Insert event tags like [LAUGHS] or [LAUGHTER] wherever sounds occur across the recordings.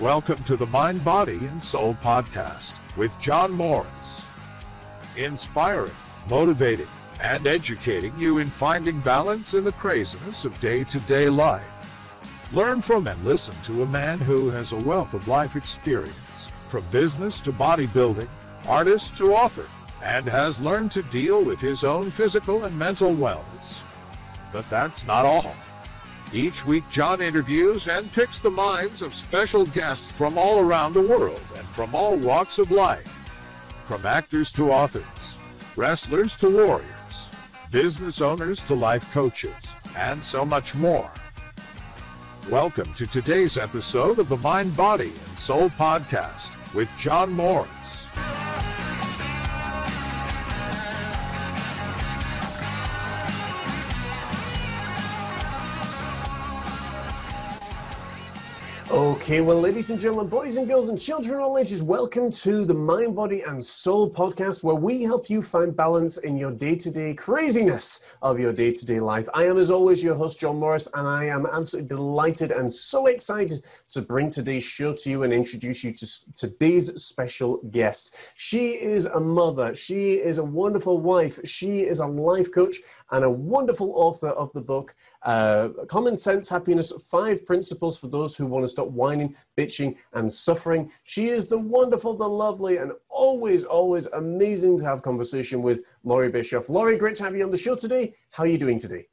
Welcome to the Mind, Body, and Soul podcast with John Morris. Inspiring, motivating, and educating you in finding balance in the craziness of day to day life. Learn from and listen to a man who has a wealth of life experience, from business to bodybuilding, artist to author, and has learned to deal with his own physical and mental wellness. But that's not all. Each week, John interviews and picks the minds of special guests from all around the world and from all walks of life. From actors to authors, wrestlers to warriors, business owners to life coaches, and so much more. Welcome to today's episode of the Mind, Body, and Soul podcast with John Morris. Okay, well, ladies and gentlemen, boys and girls, and children all ages, welcome to the Mind, Body, and Soul podcast, where we help you find balance in your day to day craziness of your day to day life. I am, as always, your host, John Morris, and I am absolutely delighted and so excited to bring today's show to you and introduce you to today's special guest. She is a mother, she is a wonderful wife, she is a life coach, and a wonderful author of the book, uh, Common Sense Happiness Five Principles for Those Who Want to Stop Whining, Bitching, and Suffering. She is the wonderful, the lovely, and always, always amazing to have conversation with Laurie Bischoff. Laurie, great to have you on the show today. How are you doing today?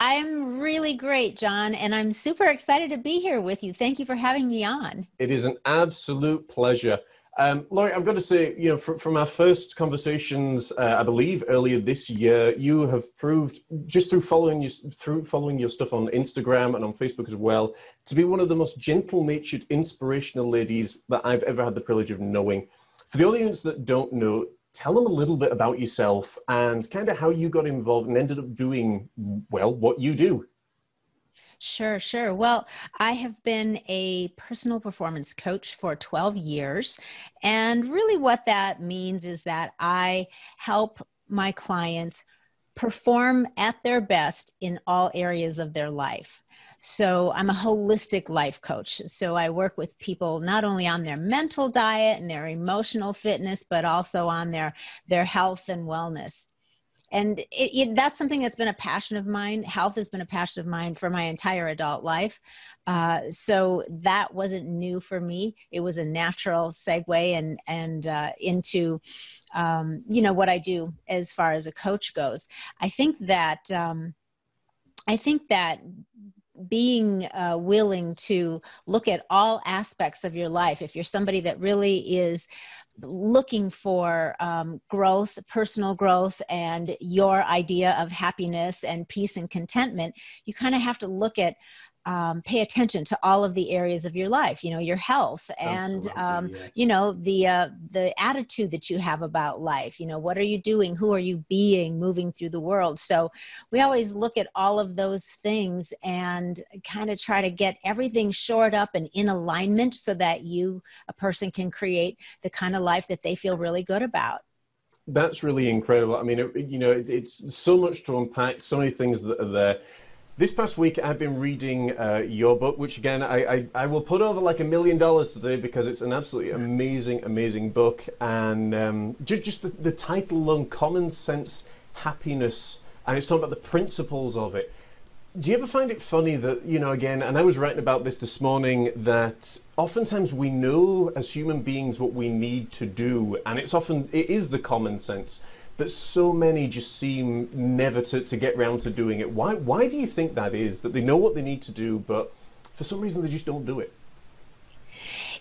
I'm really great, John, and I'm super excited to be here with you. Thank you for having me on. It is an absolute pleasure. Um, Laurie, I've got to say, you know, from, from our first conversations, uh, I believe earlier this year, you have proved just through following you through following your stuff on Instagram and on Facebook as well, to be one of the most gentle-natured, inspirational ladies that I've ever had the privilege of knowing. For the audience that don't know, tell them a little bit about yourself and kind of how you got involved and ended up doing well what you do. Sure, sure. Well, I have been a personal performance coach for 12 years. And really, what that means is that I help my clients perform at their best in all areas of their life. So, I'm a holistic life coach. So, I work with people not only on their mental diet and their emotional fitness, but also on their, their health and wellness and it, it, that's something that's been a passion of mine. Health has been a passion of mine for my entire adult life. Uh, so that wasn't new for me. It was a natural segue and and uh, into um, you know what i do as far as a coach goes. I think that um, i think that being uh, willing to look at all aspects of your life. If you're somebody that really is looking for um, growth, personal growth, and your idea of happiness and peace and contentment, you kind of have to look at um, pay attention to all of the areas of your life you know your health and um, yes. you know the uh, the attitude that you have about life you know what are you doing? Who are you being moving through the world? So we always look at all of those things and kind of try to get everything shored up and in alignment so that you a person can create the kind of life that they feel really good about. That's really incredible. I mean it, you know it, it's so much to unpack so many things that are there this past week, I've been reading uh, your book, which again, I, I, I, will put over like a million dollars today because it's an absolutely amazing, amazing book. And um, just, just the, the title alone, Common Sense Happiness, and it's talking about the principles of it. Do you ever find it funny that, you know, again, and I was writing about this this morning, that oftentimes we know as human beings what we need to do, and it's often, it is the common sense but so many just seem never to, to get round to doing it. Why, why do you think that is? That they know what they need to do, but for some reason they just don't do it?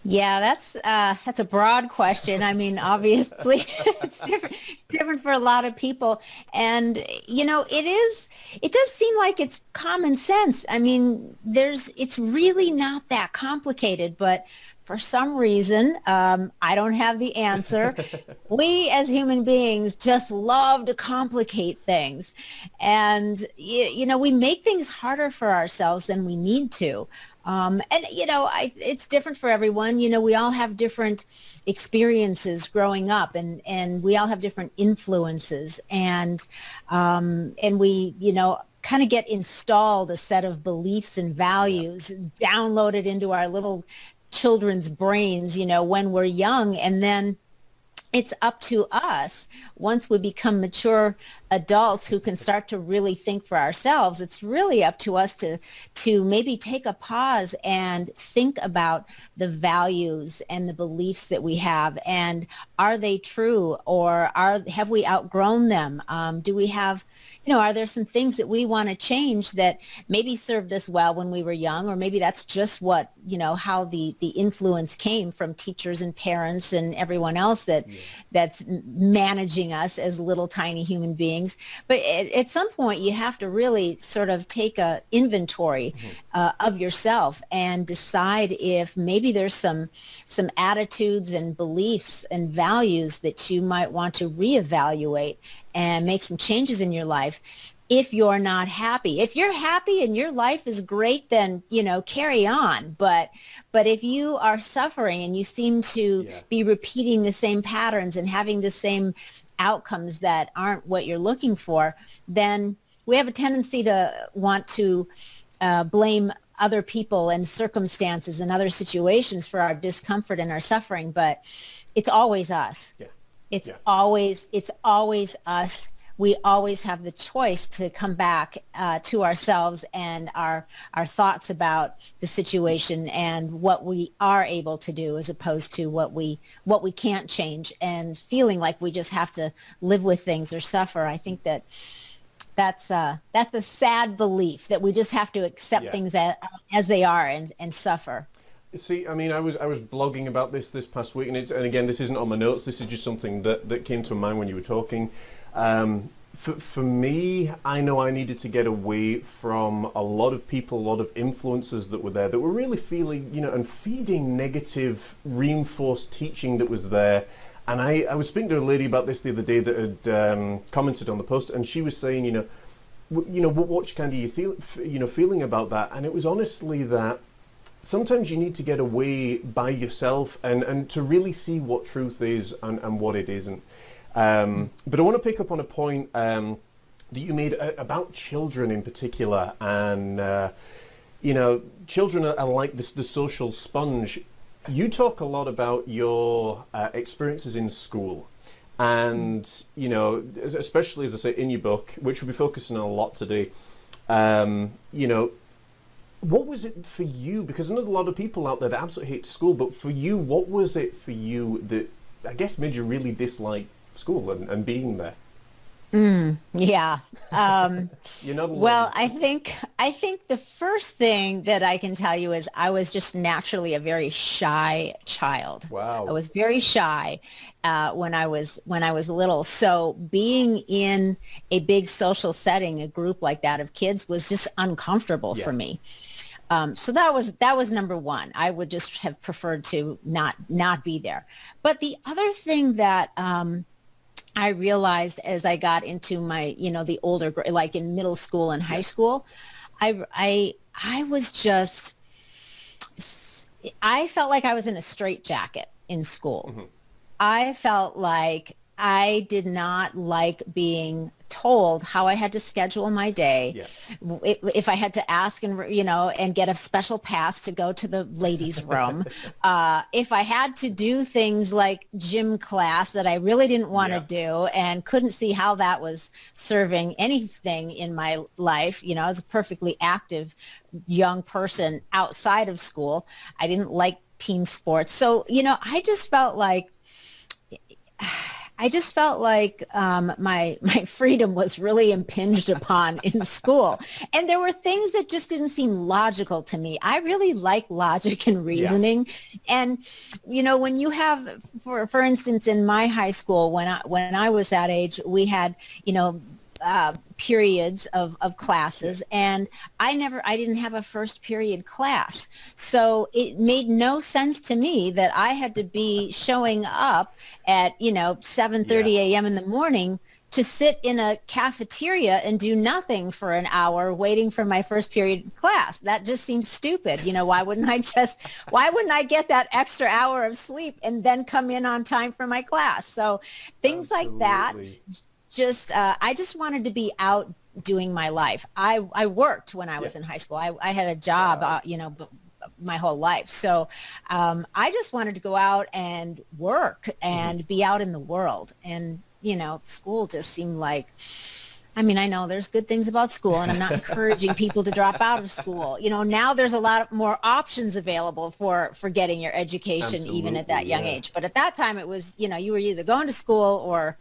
Yeah, that's uh, that's a broad question. I mean, obviously, [LAUGHS] it's different different for a lot of people, and you know, it is. It does seem like it's common sense. I mean, there's. It's really not that complicated, but for some reason, um, I don't have the answer. [LAUGHS] we as human beings just love to complicate things. And, you, you, know, we make things harder for ourselves than we need to. Um, and, you know, I, it's different for everyone. You know, we all have different experiences growing up and, and we all have different influences. And, um, and we, you know, kind of get installed a set of beliefs and values downloaded into our little children's brains, you know, when we're young. And then it's up to us once we become mature adults who can start to really think for ourselves it's really up to us to to maybe take a pause and think about the values and the beliefs that we have and are they true or are have we outgrown them? Um, do we have you know, are there some things that we want to change that maybe served us well when we were young, or maybe that's just what, you know, how the, the influence came from teachers and parents and everyone else that yeah. that's managing us as little tiny human beings. But at, at, some point you have to really sort of take a inventory mm-hmm. uh, of yourself and decide if maybe there's some, some attitudes and beliefs and values that you might want to reevaluate and make some changes in your life if you're not happy. If you're happy and your life is great, then, you know, carry on. But, but if you are suffering and you seem to yeah. be repeating the same patterns and having the same outcomes that aren't what you're looking for, then we have a tendency to want to uh, blame other people and circumstances and other situations for our discomfort and our suffering. But it's always us. Yeah. It's yeah. always it's always us. We always have the choice to come back uh, to ourselves and our our thoughts about the situation and what we are able to do, as opposed to what we what we can't change and feeling like we just have to live with things or suffer. I think that that's uh, that's a sad belief that we just have to accept yeah. things as, as they are and, and suffer. See, I mean, I was I was blogging about this this past week, and it's and again, this isn't on my notes. This is just something that that came to mind when you were talking. Um, for, for me, I know I needed to get away from a lot of people, a lot of influences that were there that were really feeling, you know, and feeding negative, reinforced teaching that was there. And I, I was speaking to a lady about this the other day that had um, commented on the post, and she was saying, you know, you know, what, what kind of you feel, you know, feeling about that? And it was honestly that sometimes you need to get away by yourself and, and to really see what truth is and, and what it isn't. Um, but I want to pick up on a point um, that you made about children in particular. And, uh, you know, children are, like this, the social sponge. You talk a lot about your uh, experiences in school. And, you know, especially as I say in your book, which we'll be focusing on a lot today, um, you know, what was it for you? Because I know a lot of people out there that absolutely hate school, but for you, what was it for you that I guess made you really dislike school and, and being there? Mm, yeah. Um, [LAUGHS] You're not alone. Well, I think I think the first thing that I can tell you is I was just naturally a very shy child. Wow. I was very shy uh, when I was when I was little. So being in a big social setting, a group like that of kids, was just uncomfortable yeah. for me. Um, so that was that was number one. I would just have preferred to not not be there. But the other thing that um, I realized as I got into my you know the older like in middle school and high school, I I I was just I felt like I was in a straitjacket in school. Mm-hmm. I felt like I did not like being told how I had to schedule my day. If I had to ask and you know and get a special pass to go to the ladies' [LAUGHS] room, uh, if I had to do things like gym class that I really didn't want to yeah. do and couldn't see how that was serving anything in my life, you know, I was a perfectly active young person outside of school. I didn't like team sports, so you know, I just felt like. I just felt like um, my [LAUGHS] my freedom was really impinged upon in school, and there were things that just didn't seem logical to me. I really like logic and reasoning, yeah. and you know when you have, for for instance, in my high school when I when I was that age, we had you know uh, periods of, of classes and I never I didn't have a first period class. So it made no sense to me that I had to be showing up at, you know, 7:30 yeah. a.m. in the morning to sit in a cafeteria and do nothing for an hour waiting for my first period class. That just seems stupid. You know, why wouldn't I just, why wouldn't I get that extra hour of sleep and then come in on time for my class? So things Absolutely. like that just uh, I just wanted to be out doing my life. I, I worked when I was yeah. in high school. I, I had a job, uh, you know, my whole life. So um, I just wanted to go out and work mm-hmm. and mm-hmm. be out in the world. And, you know, school just seemed like, I mean, I know there's good things about school and I'm not [LAUGHS] encouraging people to drop out of school. You know, now there's a lot more options available for, for getting your education Absolutely, even at that young yeah. age. But at that time it was, you know, you were either going to school or,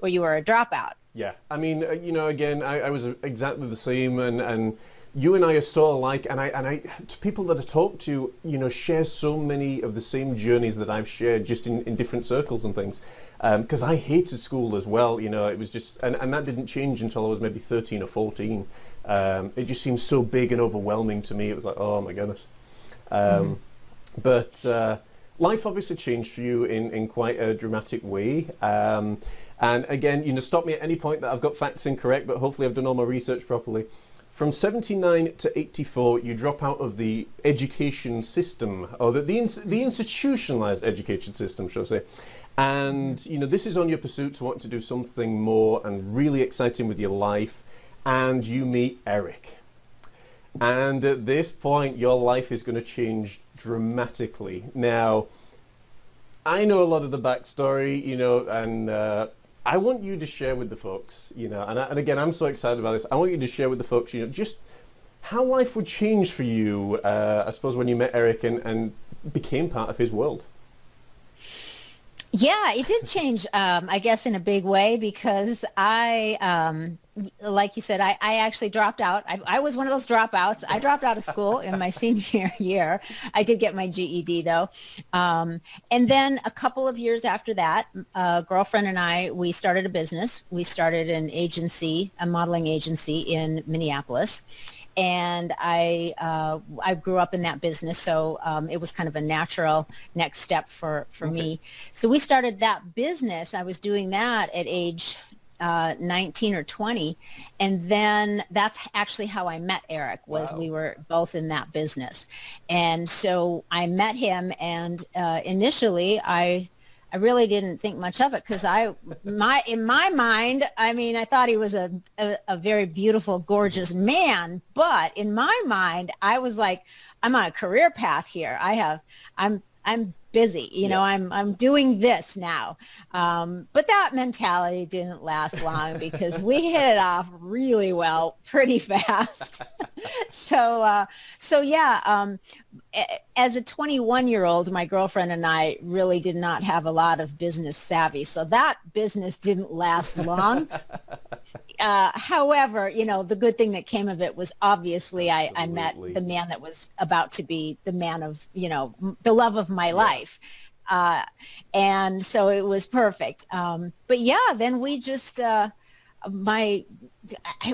or you were a dropout. Yeah. I mean, uh, you know, again, I, I was exactly the same and, and, you and I are so alike, and I and I to people that I talk to, you know, share so many of the same journeys that I've shared, just in, in different circles and things. Because um, I hated school as well, you know, it was just, and, and that didn't change until I was maybe 13 or 14. Um, it just seemed so big and overwhelming to me. It was like, oh my goodness. Um, mm-hmm. But uh, life obviously changed for you in, in quite a dramatic way. And again, you know, stop me at any point that I've got facts incorrect, but hopefully I've done all my research properly. From 79 to 84, you drop out of the education system, or the, the, the institutionalized education system, shall I say. And, you know, this is on your pursuit to want to do something more and really exciting with your life. And you meet Eric. And at this point, your life is going to change dramatically. Now, I know a lot of the backstory, you know, and uh, I want you to share with the folks, you know, and, and again, I'm so excited about this. I want you to share with the folks, you know, just how life would change for you, uh, I suppose, when you met Eric and, and became part of his world. Yeah, it did change, um, I guess, in a big way because I, um, like you said, I, I actually dropped out. I, I, was one of those dropouts. I dropped out of school in my [LAUGHS] senior year. I did get my GED though. Um, and then a couple of years after that, a girlfriend and I, we started a business. We started an agency, a modeling agency in Minneapolis and I uh, I grew up in that business, so um, it was kind of a natural next step for for okay. me. So we started that business. I was doing that at age uh, 19 or 20 and then that's actually how i met eric was wow. we were both in that business and so i met him and uh, initially i i really didn't think much of it because i my in my mind i mean i thought he was a, a, a very beautiful gorgeous man but in my mind i was like i'm on a career path here i have i'm i'm busy. You know, I'm I'm doing this now. Um, but that mentality didn't last [LAUGHS] long because we hit it off really well, pretty [LAUGHS] fast. [LAUGHS] so uh, so yeah. Um, as a 21 year old, my girlfriend and I really did not have a lot of business savvy. So that business didn't last long. [LAUGHS] uh, however, you know, the good thing that came of it was obviously I, I, met the man that was about to be the man of, you know, the love of my yeah. life. Uh, and so it was perfect. Um, but yeah, then we just, uh, my,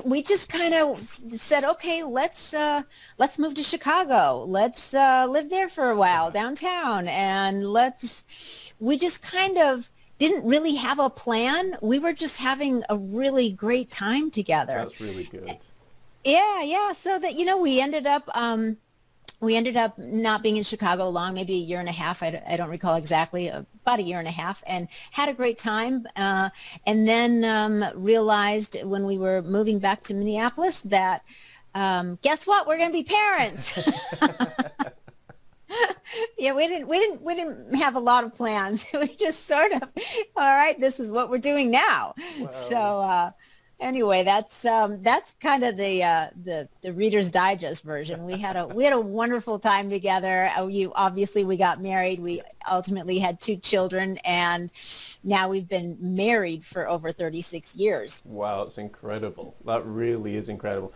we just kind of said, okay, let's, uh, let's move to Chicago. Let's uh, live there for a while downtown. And let's, we just kind of, didn't really have a plan. We were just having a really great time together. That's really good. Yeah, yeah. So that you know, we ended up um, we ended up not being in Chicago long, maybe a year and a half. I, I don't recall exactly, about a year and a half, and had a great time. Uh, and then um, realized when we were moving back to Minneapolis that um, guess what? We're going to be parents. [LAUGHS] yeah, we didn't we didn't we didn't have a lot of plans. [LAUGHS] we just sort of, all right, this is what we're doing now. Wow. So uh, anyway, that's um, that's kind of the uh, the the Reader's Digest version. We had a we had a wonderful time together. Uh, you obviously we got married. We ultimately had two children, and now we've been married for over 36 years. Wow, it's incredible. That really is incredible.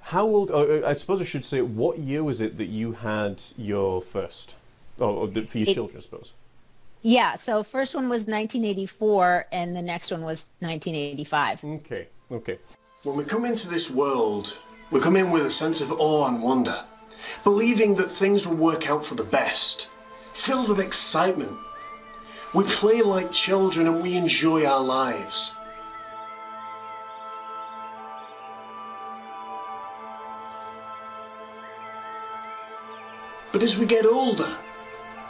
How old? Oh, I suppose I should say, what year was it that you had your first, oh, for your it, children, I suppose? Yeah, so first one was 1984, and the next one was 1985. Okay, okay. When we come into this world, we come in with a sense of awe and wonder, believing that things will work out for the best, filled with excitement. We play like children and we enjoy our lives. But as we get older,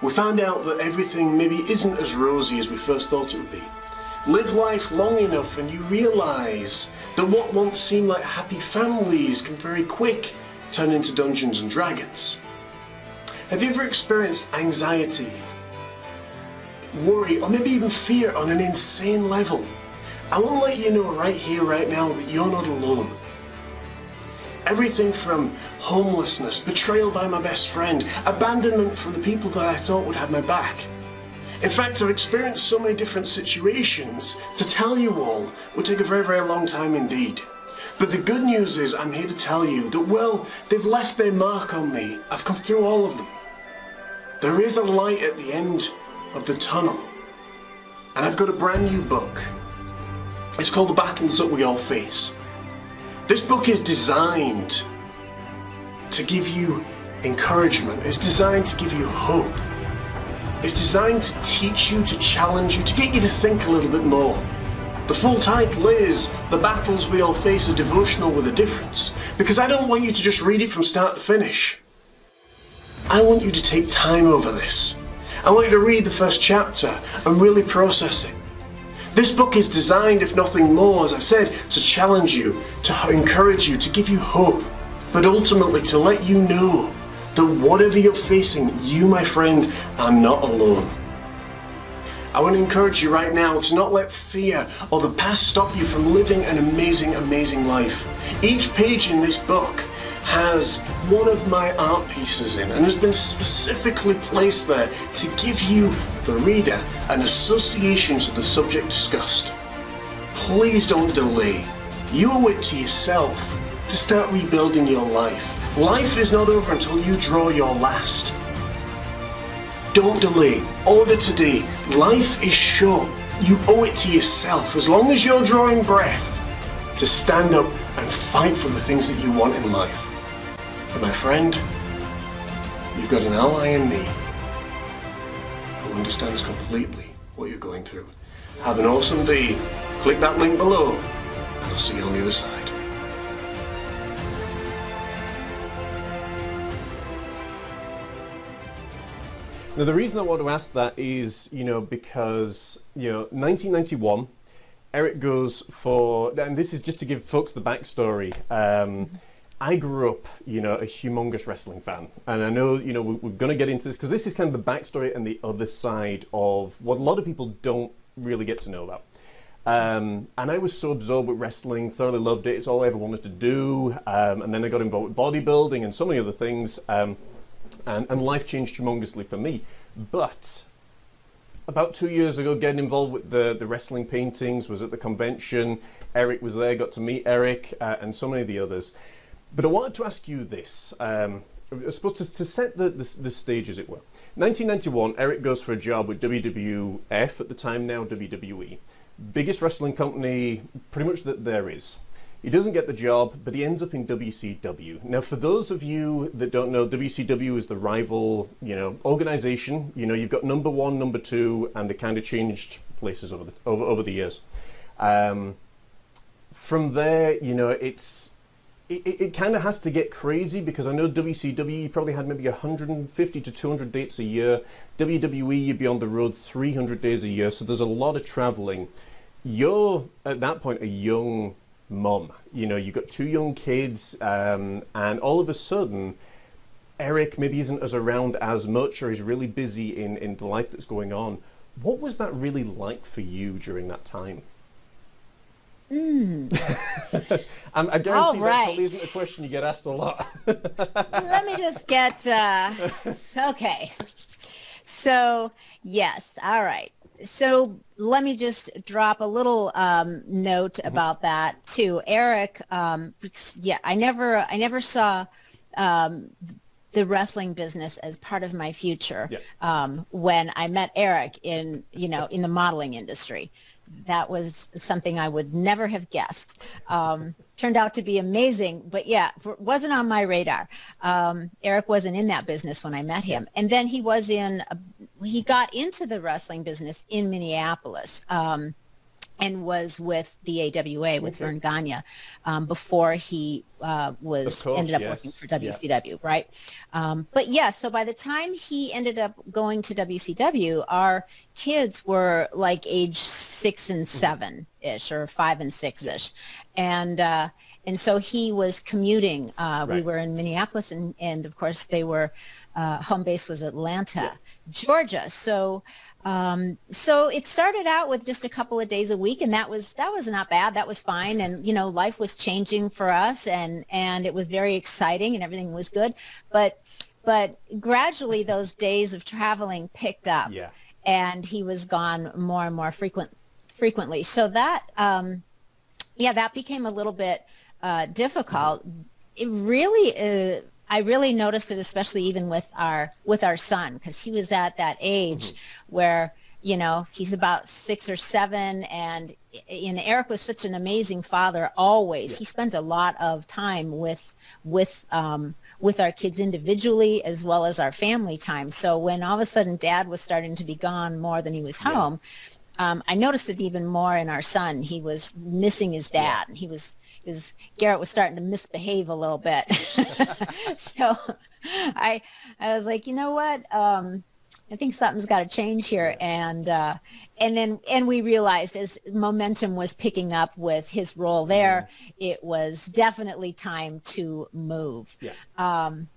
we find out that everything maybe isn't as rosy as we first thought it would be. Live life long enough and you realize that what once seemed like happy families can very quick turn into Dungeons and Dragons. Have you ever experienced anxiety, worry, or maybe even fear on an insane level? I want to let you know right here, right now, that you're not alone. Everything from homelessness, betrayal by my best friend, abandonment from the people that I thought would have my back. In fact, I've experienced so many different situations, to tell you all would take a very, very long time indeed. But the good news is I'm here to tell you that, well, they've left their mark on me. I've come through all of them. There is a light at the end of the tunnel. And I've got a brand new book. It's called The Battles That We All Face. This book is designed to give you encouragement. It's designed to give you hope. It's designed to teach you, to challenge you, to get you to think a little bit more. The full title is The Battles We All Face a Devotional with a Difference. Because I don't want you to just read it from start to finish. I want you to take time over this. I want you to read the first chapter and really process it. This book is designed, if nothing more, as I said, to challenge you, to encourage you, to give you hope, but ultimately to let you know that whatever you're facing, you, my friend, are not alone. I want to encourage you right now to not let fear or the past stop you from living an amazing, amazing life. Each page in this book has one of my art pieces in and has been specifically placed there to give you, the reader, an association to the subject discussed. Please don't delay. You owe it to yourself to start rebuilding your life. Life is not over until you draw your last. Don't delay. Order today. Life is short. You owe it to yourself, as long as you're drawing breath, to stand up and fight for the things that you want in life. And my friend, you've got an ally in me who understands completely what you're going through. Have an awesome day. Click that link below, and I'll see you on the other side. Now, the reason I want to ask that is, you know, because, you know, 1991, Eric goes for, and this is just to give folks the backstory. Um, I grew up, you know, a humongous wrestling fan, and I know, you know, we, are going to get into this because this is kind of the backstory and the other side of what a lot of people don't really get to know about. Um, and I was so absorbed with wrestling, thoroughly loved it. It's all I ever wanted to do. Um, and then I got involved with bodybuilding and so many other things. Um, and, and life changed tremendously for me. But about two years ago, getting involved with the, the wrestling paintings, was at the convention. Eric was there, got to meet Eric uh, and so many of the others. But I wanted to ask you this. Um, I suppose to, to set the, the, the, stage, as it were. 1991, Eric goes for a job with WWF, at the time now WWE. Biggest wrestling company pretty much that there is. He doesn't get the job, but he ends up in WCW. Now, for those of you that don't know, WCW is the rival, you know, organization. You know, you've got number one, number two, and they kind of changed places over the over, over the years. Um, from there, you know, it's it, it kind of has to get crazy because I know WCW probably had maybe 150 to 200 dates a year. WWE, you'd be on the road 300 days a year, so there's a lot of traveling. You're at that point a young mom. You know, you've got two young kids, um, and all of a sudden, Eric maybe isn't as around as much or he's really busy in, in the life that's going on. What was that really like for you during that time? [LAUGHS] Mm. I guarantee All right. that probably isn't a question you get asked a lot. [LAUGHS] Let me just get, uh, [LAUGHS] okay. So, yes, all right so let me just drop a little um, note mm-hmm. about that too, Eric. Um, yeah, I never, I never saw um, the wrestling business as part of my future yeah. Um, when I met Eric in, you know, in the modeling industry that was something I would never have guessed. Turned out to be amazing, but yeah, wasn't on my radar. Um, Eric wasn't in that business when I met him, and then he was in. A, he got into the wrestling business in Minneapolis. Um, and was with the AWA with okay. Verne Gagne um, before he uh, was course, ended up yes. working for WCW, yeah. right? Um, but yes, yeah, so by the time he ended up going to WCW, our kids were like age six and mm-hmm. seven ish, or five and six ish, and. Uh, and so he was commuting. Uh, right. We were in Minneapolis, and, and of course they were uh, home base was Atlanta. Georgia. So um, so it started out with just a couple of days a week, and that was that was not bad. That was fine, and you know, life was changing for us, and and it was very exciting, and everything was good. But but gradually, those days of traveling picked up, yeah. and he was gone more and more frequent frequently. So that um, yeah, that became a little bit uh, difficult. It really. Uh, I really noticed it, especially even with our with our son, because he was at that age mm-hmm. where you know he's about six or seven, and and Eric was such an amazing father. Always, yeah. he spent a lot of time with with um, with our kids individually as well as our family time. So when all of a sudden Dad was starting to be gone more than he was home. Yeah. Um, I noticed it even more in our son. He was missing his dad, and he was because Garrett was starting to misbehave a little bit. [LAUGHS] so I I was like, you know what? Um, I think something's got to change here, and uh, and then and we realized as momentum was picking up with his role there, mm. it was definitely time to move. Yeah. Um,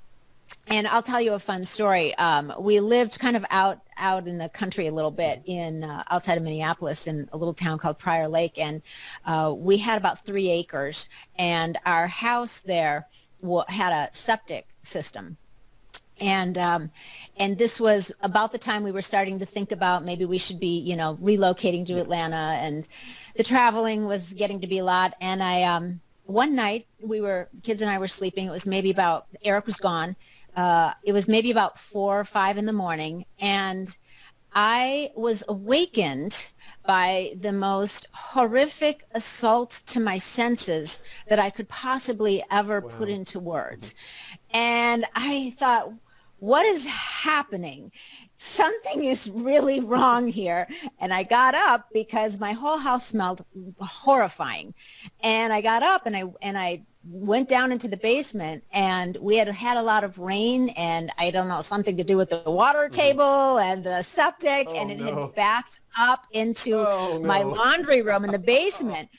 and I'll tell you a fun story. Um, we lived kind of out out in the country a little bit in uh, outside of Minneapolis in a little town called Prior Lake, and uh, we had about three acres, and our house there had a septic system. And um, and this was about the time we were starting to think about maybe we should be you know relocating to Atlanta, and the traveling was getting to be a lot. And I um, one night we were kids and I were sleeping. It was maybe about Eric was gone uh, it was maybe about four or five in the morning, and I was awakened by the most horrific assault to my senses that I could possibly ever wow. put into words. And I thought, what is happening? Something is really wrong here. And I got up because my whole house smelled horrifying. And I got up and I and I went down into the basement and we had had a lot of rain and I don't know, something to do with the water mm-hmm. table and the septic oh, and it no. had backed up into oh, no. my laundry room in the basement.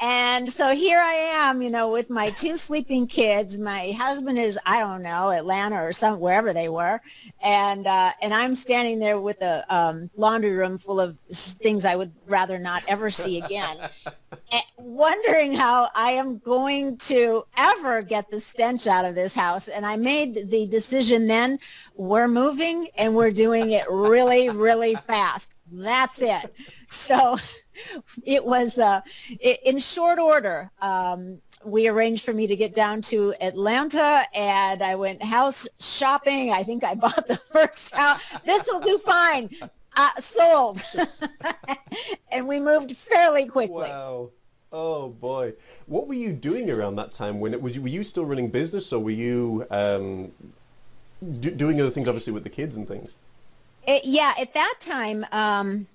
And so here I am, you know, with my two sleeping kids. My husband is, I don't know, Atlanta or some wherever they were, and uh, and I'm standing there with a um, laundry room full of things I would rather not ever see again, [LAUGHS] wondering how I am going to ever get the stench out of this house. And I made the decision then: we're moving, and we're doing it really, really fast. That's it. So [LAUGHS] it was uh, in short order. Um, we arranged for me to get down to Atlanta and I went house shopping. I think I bought the [LAUGHS] first house. This will do fine. Uh, sold. [LAUGHS] and we moved fairly quickly. Wow. Oh boy. What were you doing around that time when it was were you still running business or were you um, do, doing other things obviously with the kids and things? It, yeah, at that time um,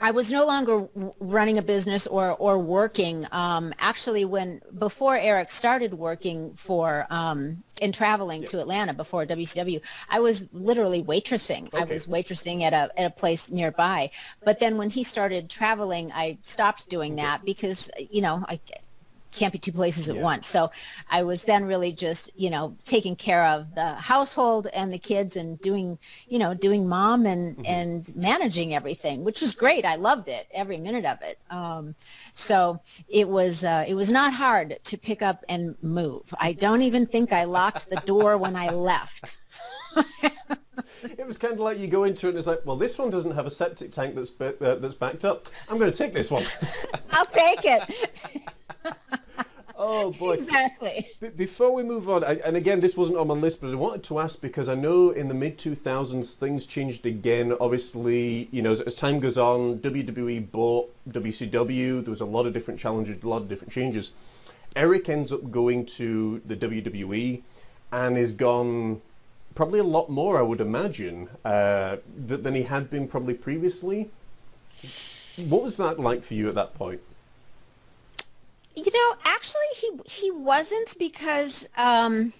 I was no longer running a business or or working. Um, actually, when before Eric started working for um, and traveling to Atlanta before WCW, I was literally waitressing. Okay. I was waitressing at a at a place nearby. But then when he started traveling, I stopped doing that because you know I can't be two places at yeah. once. So I was then really just, you know, taking care of the household and the kids and doing, you know, doing mom and, mm-hmm. and managing everything, which was great. I loved it, every minute of it. Um, so it was, uh, it was not hard to pick up and move. I don't even think I locked the door when I left. [LAUGHS] it was kind of like you go into it and it's like, well, this one doesn't have a septic tank that's uh, that's backed up. I'm going to take this one. [LAUGHS] I'll take it. [LAUGHS] Oh boy! Exactly. B- before we move on, I, and again, this wasn't on my list, but I wanted to ask because I know in the mid two thousands things changed again. Obviously, you know, as, as, time goes on, WWE bought WCW. There was a lot of different challenges, a lot of different changes. Eric ends up going to the WWE, and is gone probably a lot more, I would imagine, uh, than he had been probably previously. what was that like for you at that point? You know, actually, he he wasn't because um,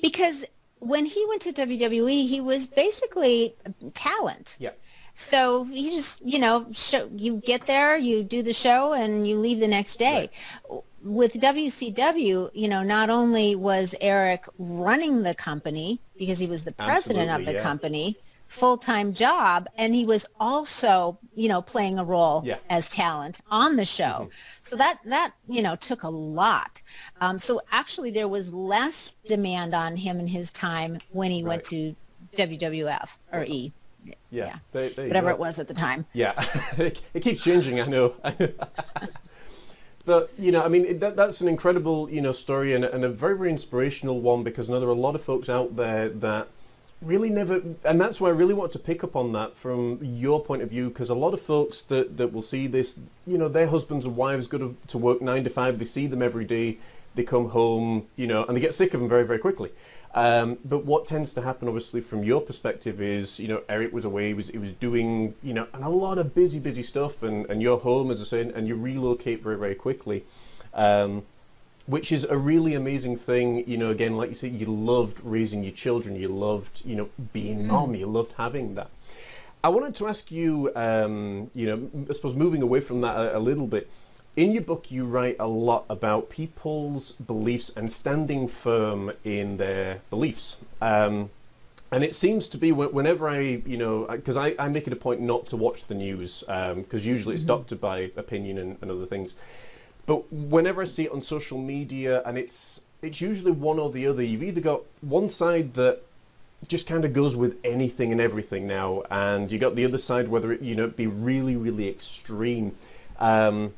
because when he went to WWE, he was basically talent. Yeah. So you just, you know, show, you get there, you do the show, and you leave the next day. Right. With WCW, you know, not only was Eric running the company because he was the president Absolutely, of the yeah. company, full-time job and he was also you know playing a role yeah. as talent on the show mm-hmm. so that that you know took a lot um, so actually there was less demand on him in his time when he right. went to wwf or e yeah, yeah. They, they, whatever it was at the time yeah [LAUGHS] it, it keeps changing i know [LAUGHS] But you know, I mean, that, that's an incredible you know story and, and a very very inspirational one because I know there are a lot of folks out there that really never and that's why i really want to pick up on that from your point of view because a lot of folks that, that will see this you know their husbands and wives go to, to work nine to five they see them every day they come home you know and they get sick of them very very quickly. Um, but what tends to happen obviously from your perspective is you know eric was away he was, he was doing you know and a lot of busy busy stuff and, and you're home as i say and you relocate very very quickly. Um, which is a really amazing thing. You know, again, like you said, you loved raising your children, you loved, you know, being mm. mom, you loved having that. I wanted to ask you, um, you know, I suppose moving away from that a, a, little bit. In your book, you write a lot about people's beliefs and standing firm in their beliefs. Um, and it seems to be whenever I, you know, because I, I, make it a point not to watch the news, because um, usually it's mm-hmm. doctored by opinion and, and other things. But whenever I see it on social media, and it's it's usually one or the other. You've either got one side that just kind of goes with anything and everything now, and you got the other side whether it you know be really really extreme. Um,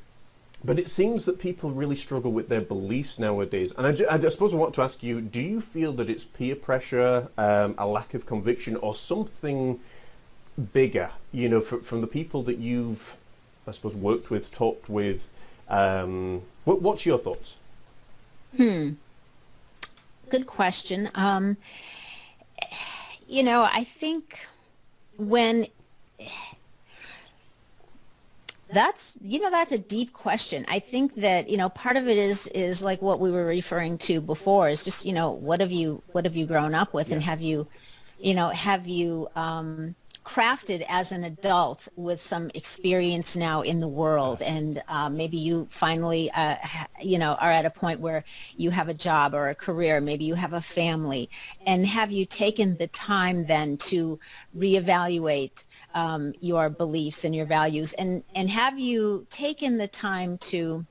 but it seems that people really struggle with their beliefs nowadays. And I, I suppose I want to ask you: Do you feel that it's peer pressure, um, a lack of conviction, or something bigger? You know, for, from the people that you've, I suppose, worked with, talked with. Um, what, what's your thoughts? Hmm. Good question. Um, you know, I think when that's you know that's a deep question i think that you know part of it is is like what we were referring to before is just you know what have you what have you grown up with yeah. and have you you know have you um crafted as an adult with some experience now in the world and uh, maybe you finally uh, you know are at a point where you have a job or a career maybe you have a family and have you taken the time then to reevaluate um, your beliefs and your values and and have you taken the time to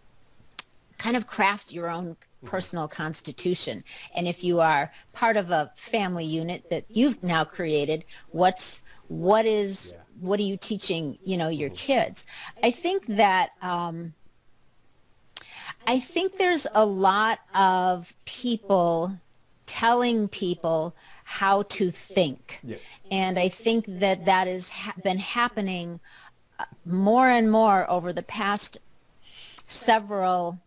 kind of craft your own mm-hmm. personal constitution. And if you are part of a family unit that you've now created, what's what is yeah. what are you teaching you know your mm-hmm. kids i think that um, i think there's a lot of people telling people how to think yeah. and i think that that has ha- been happening uh, more and more over the past several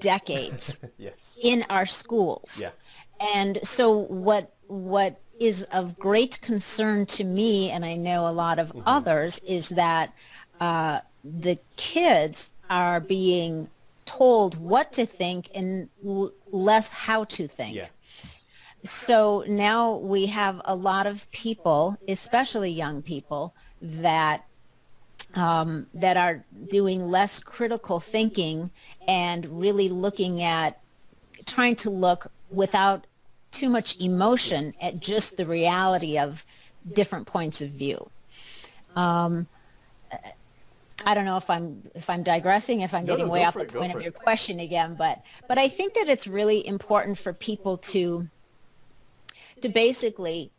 decades [LAUGHS] yes. in our schools yeah. and so what what is of great concern to me, and I know a lot of mm-hmm. others, is that uh, the kids are being told what to think and l- less how to think. Yeah. So now we have a lot of people, especially young people, that um, that are doing less critical thinking and really looking at trying to look without too much emotion at just the reality of different points of view. Um, I don't know if I'm if I'm digressing, if I'm no, getting no, way off the it, point of your question again, but but I think that it's really important for people to to basically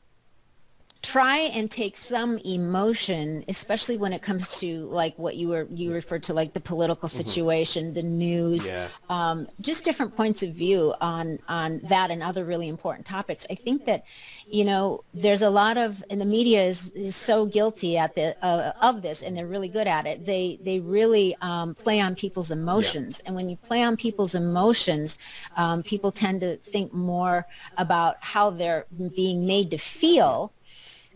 try and take some emotion especially when it comes to like what you were you referred to like the political mm-hmm. situation mm-hmm. the news yeah. um, just different points of view on on that and other really important topics i think that you know there's a lot of and the media is, is so guilty at the uh, of this and they're really good at it they they really um, play on people's emotions yeah. and when you play on people's emotions um, people tend to think more about how they're being made to feel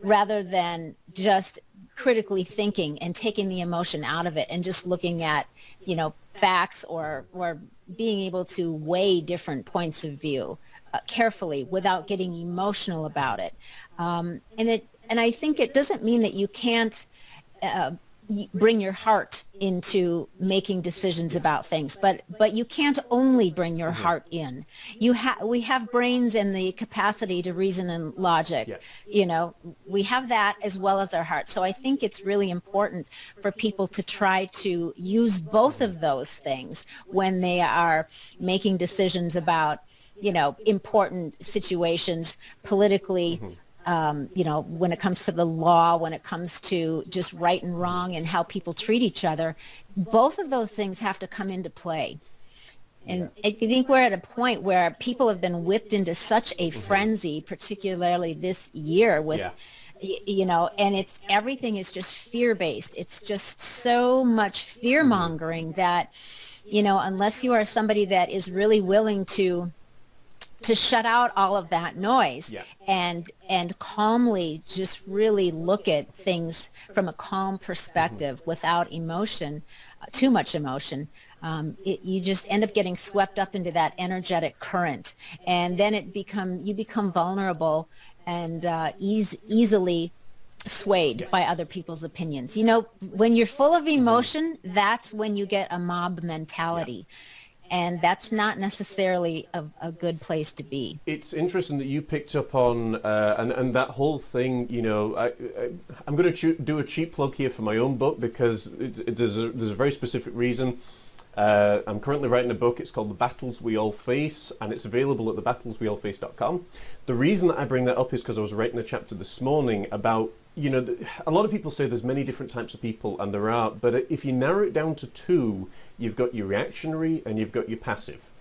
rather than just critically thinking and taking the emotion out of it and just looking at, you know, facts or or being able to weigh different points of view uh, carefully without getting emotional about it. Um, and it and I think it doesn't mean that you can't uh, bring your heart into making decisions about things but but you can't only bring your mm-hmm. heart in you have we have brains and the capacity to reason and logic yeah. you know we have that as well as our heart so i think it's really important for people to try to use both of those things when they are making decisions about you know important situations politically mm-hmm um, you know, when it comes to the law, when it comes to just right and wrong and how people treat each other, both of those things have to come into play. And I think we're at a point where people have been whipped into such a mm-hmm. frenzy, particularly this year with, yeah. you know, and it's everything is just fear based. It's just so much fear mongering mm-hmm. that, you know, unless you are somebody that is really willing to to shut out all of that noise yeah. and and calmly just really look at things from a calm perspective mm-hmm. without emotion uh, too much emotion um, it, you just end up getting swept up into that energetic current and then it become you become vulnerable and uh, ease, easily swayed yes. by other people's opinions you know when you're full of mm-hmm. emotion that's when you get a mob mentality yeah and that's not necessarily a, a, good place to be. It's interesting that you picked up on uh, and and that whole thing. You know, I, I am going to do a cheap plug here for my own book because it, it, there's a, there's a very specific reason. Uh, I'm currently writing a book. It's called The Battles We All Face, and it's available at thebattlesweallface.com. The reason that I bring that up is because I was writing a chapter this morning about you know, a lot of people say there's many different types of people, and there are, but if you narrow it down to two, you've got your reactionary and you've got your passive.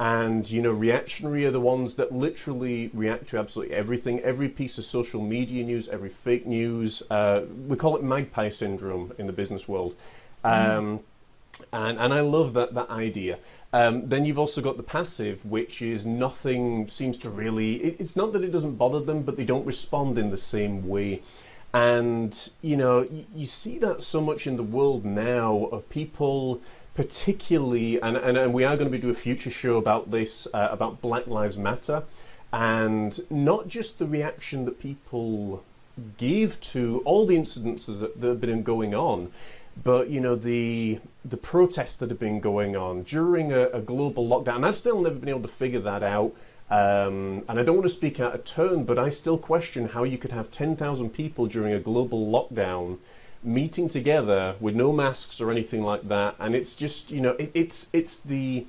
And, you know, reactionary are the ones that literally react to absolutely everything, every piece of social media news, every fake news. Uh, we call it magpie syndrome in the business world. Mm. And, and I love that, that idea. Um, then you've also got the passive, which is nothing seems to really, it, it's not that it doesn't bother them, but they don't respond in the same way. And, you know, you, you see that so much in the world now of people particularly, and, and, and we are going to do a future show about this, uh, about Black Lives Matter, and not just the reaction that people give to all the incidents that, that have been going on, but you know the the protests that have been going on during a, a global lockdown. I've still never been able to figure that out. Um, and I don't want to speak out of turn, but I still question how you could have 10,000 people during a global lockdown meeting together with no masks or anything like that. And it's just, you know, it, it's it's the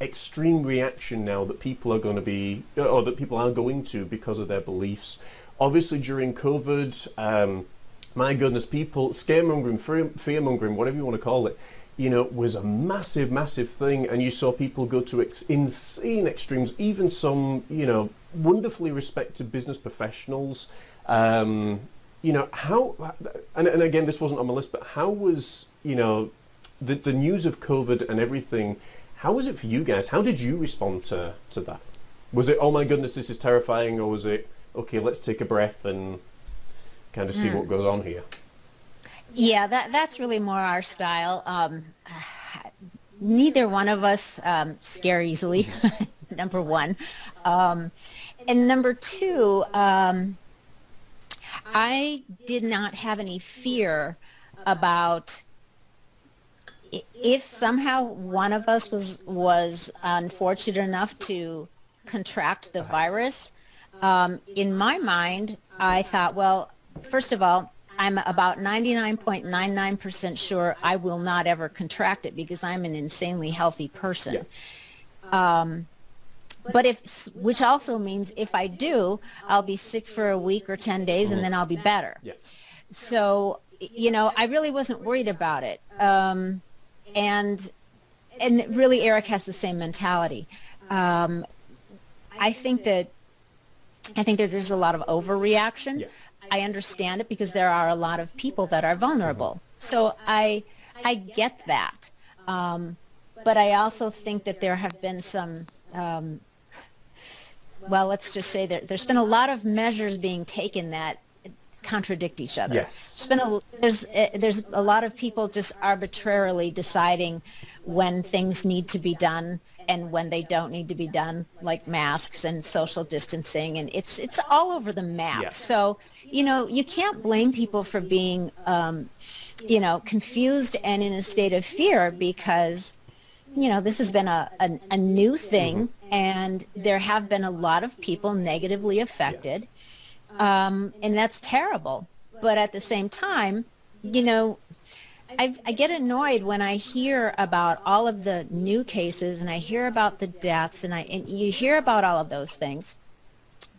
extreme reaction now that people are going to be, or that people are going to because of their beliefs. Obviously, during COVID, um, my goodness, people scaremongering, fear mongering, whatever you want to call it you know, was a massive, massive thing. And you saw people go to ex- insane extremes, even some, you know, wonderfully respected business professionals. Um, you know, how, and, and again, this wasn't on my list, but how was, you know, the, the news of COVID and everything, how was it for you guys? How did you respond to, to that? Was it, oh my goodness, this is terrifying, or was it, okay, let's take a breath and kind of see mm. what goes on here? Yeah, that that's really more our style. Um, neither one of us um, scare easily. [LAUGHS] number one, um, and number two, um, I did not have any fear about if somehow one of us was was unfortunate enough to contract the virus. Um, in my mind, I thought, well, first of all, I'm about 99.99% sure I will not ever contract it because I'm an insanely healthy person. Yeah. Um, but if, which also means if I do, I'll be sick for a week or 10 days and mm-hmm. then I'll be better. Yeah. So, you know, I really wasn't worried about it. Um, and, and really Eric has the same mentality. Um, I think that, I think there's, there's a lot of overreaction. Yeah. I understand it because there are a lot of people that are vulnerable. So I, I get that. Um, but I also think that there have been some, um, well, let's just say that there's been a lot of measures being taken that contradict each other. Yes. There's been a, there's uh, there's a lot of people just arbitrarily deciding when things need to be done and when they don't need to be done, like masks and social distancing, and it's it's all over the map. Yes. So you know you can't blame people for being um, you know confused and in a state of fear because you know this has been a a, a new thing, and there have been a lot of people negatively affected um, and that's terrible. But at the same time, you know, I, I get annoyed when I hear about all of the new cases and I hear about the deaths and I and you hear about all of those things.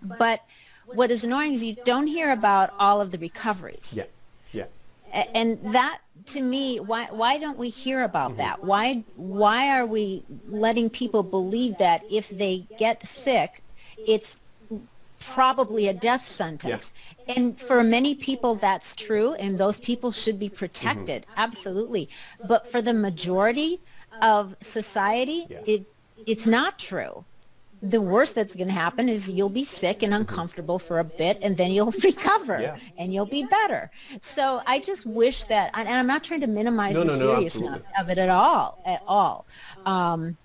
But what is annoying is you don't hear about all of the recoveries. Yeah. Yeah. And that to me, why why don't we hear about mm-hmm. that? Why why are we letting people believe that if they get sick, it's probably a death sentence. And for many people that's true and those people should be protected. Absolutely. But for the majority of society, Yeah. it it's not true. The worst that's going to happen is you'll be sick and uncomfortable for a bit and then you'll [LAUGHS] recover Yeah. and you'll be better. So I just wish that, and I'm not trying to minimize No, the no, no, seriousness absolutely. of it at all, at all. Um,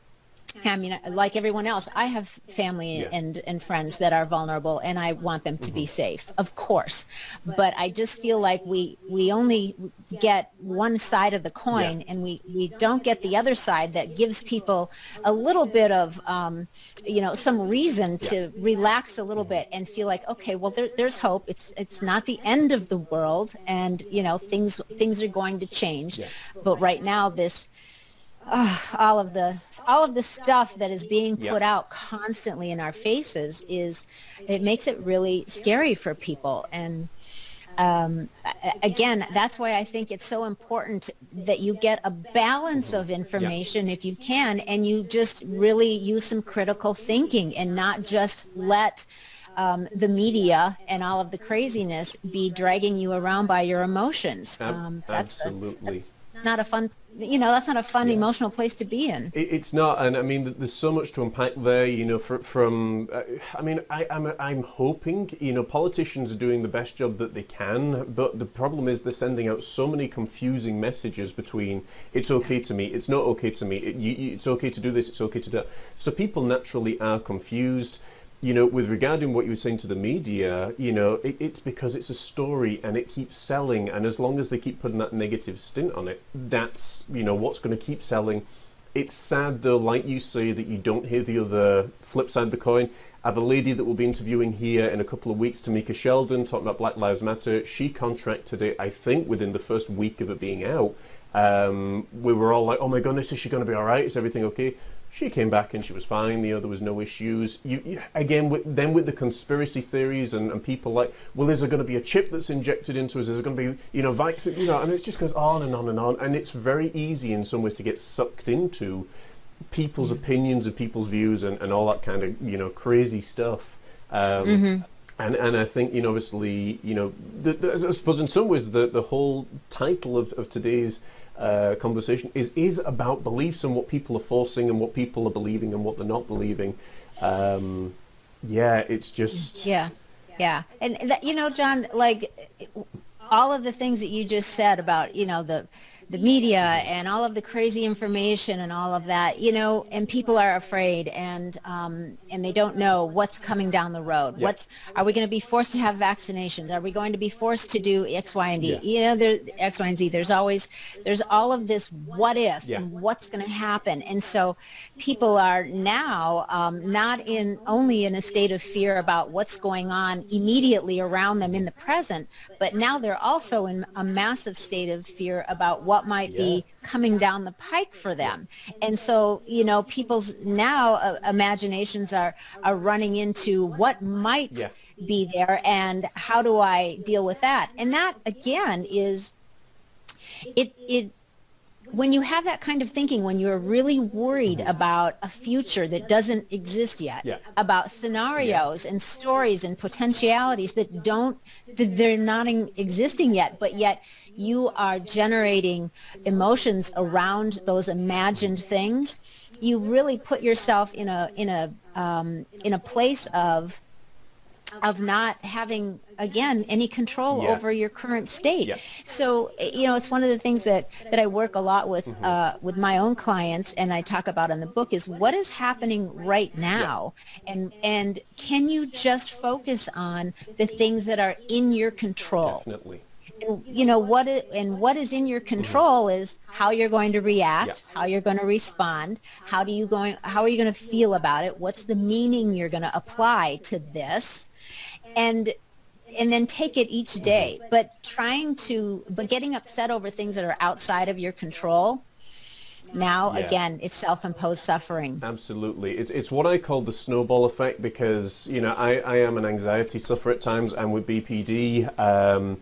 I mean, like everyone else, I have family Yeah. and, and friends that are vulnerable and I want them to be safe, of course. But I just feel like we, we only get one side of the coin Yeah. and we, we don't get the other side that gives people a little bit of, um, you know, some reason to relax a little bit and feel like, okay, well, there, there's hope. It's, it's not the end of the world and, you know, things, things are going to change. Yeah. But right now, this, all of the all of the stuff that is being Yeah. put out constantly in our faces is it makes it really scary for people and um, again that's why i think it's so important that you get a balance of information if you can and you just really use some critical thinking and not just let um, the media and all of the craziness be dragging you around by your emotions um, that's a- absolutely. that's not a fun you know that's not a fun Yeah. emotional place to be in It, it's not, and I mean, there's so much to unpack there. You know, fr- from uh, I mean, I, I'm I'm hoping you know politicians are doing the best job that they can, but the problem is they're sending out so many confusing messages between it's okay to me, it's not okay to me, it, you, you, it's okay to do this, it's okay to do that. So people naturally are confused. You know, with regarding what you were saying to the media, you know, it, it's because it's a story and it keeps selling, and as long as they keep putting that negative stint on it, that's you know what's going to keep selling. It's sad though, like you say, that you don't hear the other flip side of the coin. I have a lady that we'll be interviewing here in a couple of weeks, Tamika Sheldon, talking about Black Lives Matter. She contracted it, I think, within the first week of it being out. Um, we were all like, oh my goodness, is she going to be all right? Is everything okay? She came back and she was fine. You know, there was no issues. You, you again, with, then with the conspiracy theories and, and people like, well, is there going to be a chip that's injected into us? Is there going to be, you know, vaccine? You know, and it just goes on and on and on. And it's very easy in some ways to get sucked into people's opinions and people's views and, and all that kind of you know crazy stuff. Um, And and I think you know obviously you know the, the, I suppose in some ways the the whole title of, of today's uh, conversation is is about beliefs and what people are forcing and what people are believing and what they're not believing. Um, yeah, it's just Yeah, yeah, and you know, John, like all of the things that you just said about you know the the media and all of the crazy information and all of that, you know, and people are afraid and um, and they don't know what's coming down the road. Yeah. What's are we going to be forced to have vaccinations? Are we going to be forced to do X, Y, and D? Yeah. You know, there X, Y, and Z. There's always there's all of this what if Yeah. and what's going to happen, and so people are now um, not in only in a state of fear about what's going on immediately around them in the present, but now they're also in a massive state of fear about what might be coming down the pike for them. And so, you know, people's now uh, imaginations are are running into what might Yeah. be there and how do I deal with that? And that again is it it when you have that kind of thinking, when you're really worried about a future that doesn't exist yet, Yeah. about scenarios and stories and potentialities that don't, that they're not in, existing yet, but yet you are generating emotions around those imagined things, you really put yourself in a in a um, in a place of of not having again any control Yeah. over your current state Yeah. so you know it's one of the things that that i work a lot with Mm-hmm. uh, with my own clients and i talk about in the book is what is happening right now and and can you just focus on the things that are in your control Definitely. and, you know what is, and what is in your control is how you're going to react Yeah. how you're going to respond how do you going how are you going to feel about it what's the meaning you're going to apply to this and and then take it each day but trying to but getting upset over things that are outside of your control now Yeah. again it's self-imposed suffering Absolutely. It's, it's what I call the snowball effect because, you know, I, I am an anxiety sufferer at times and with BPD. Um,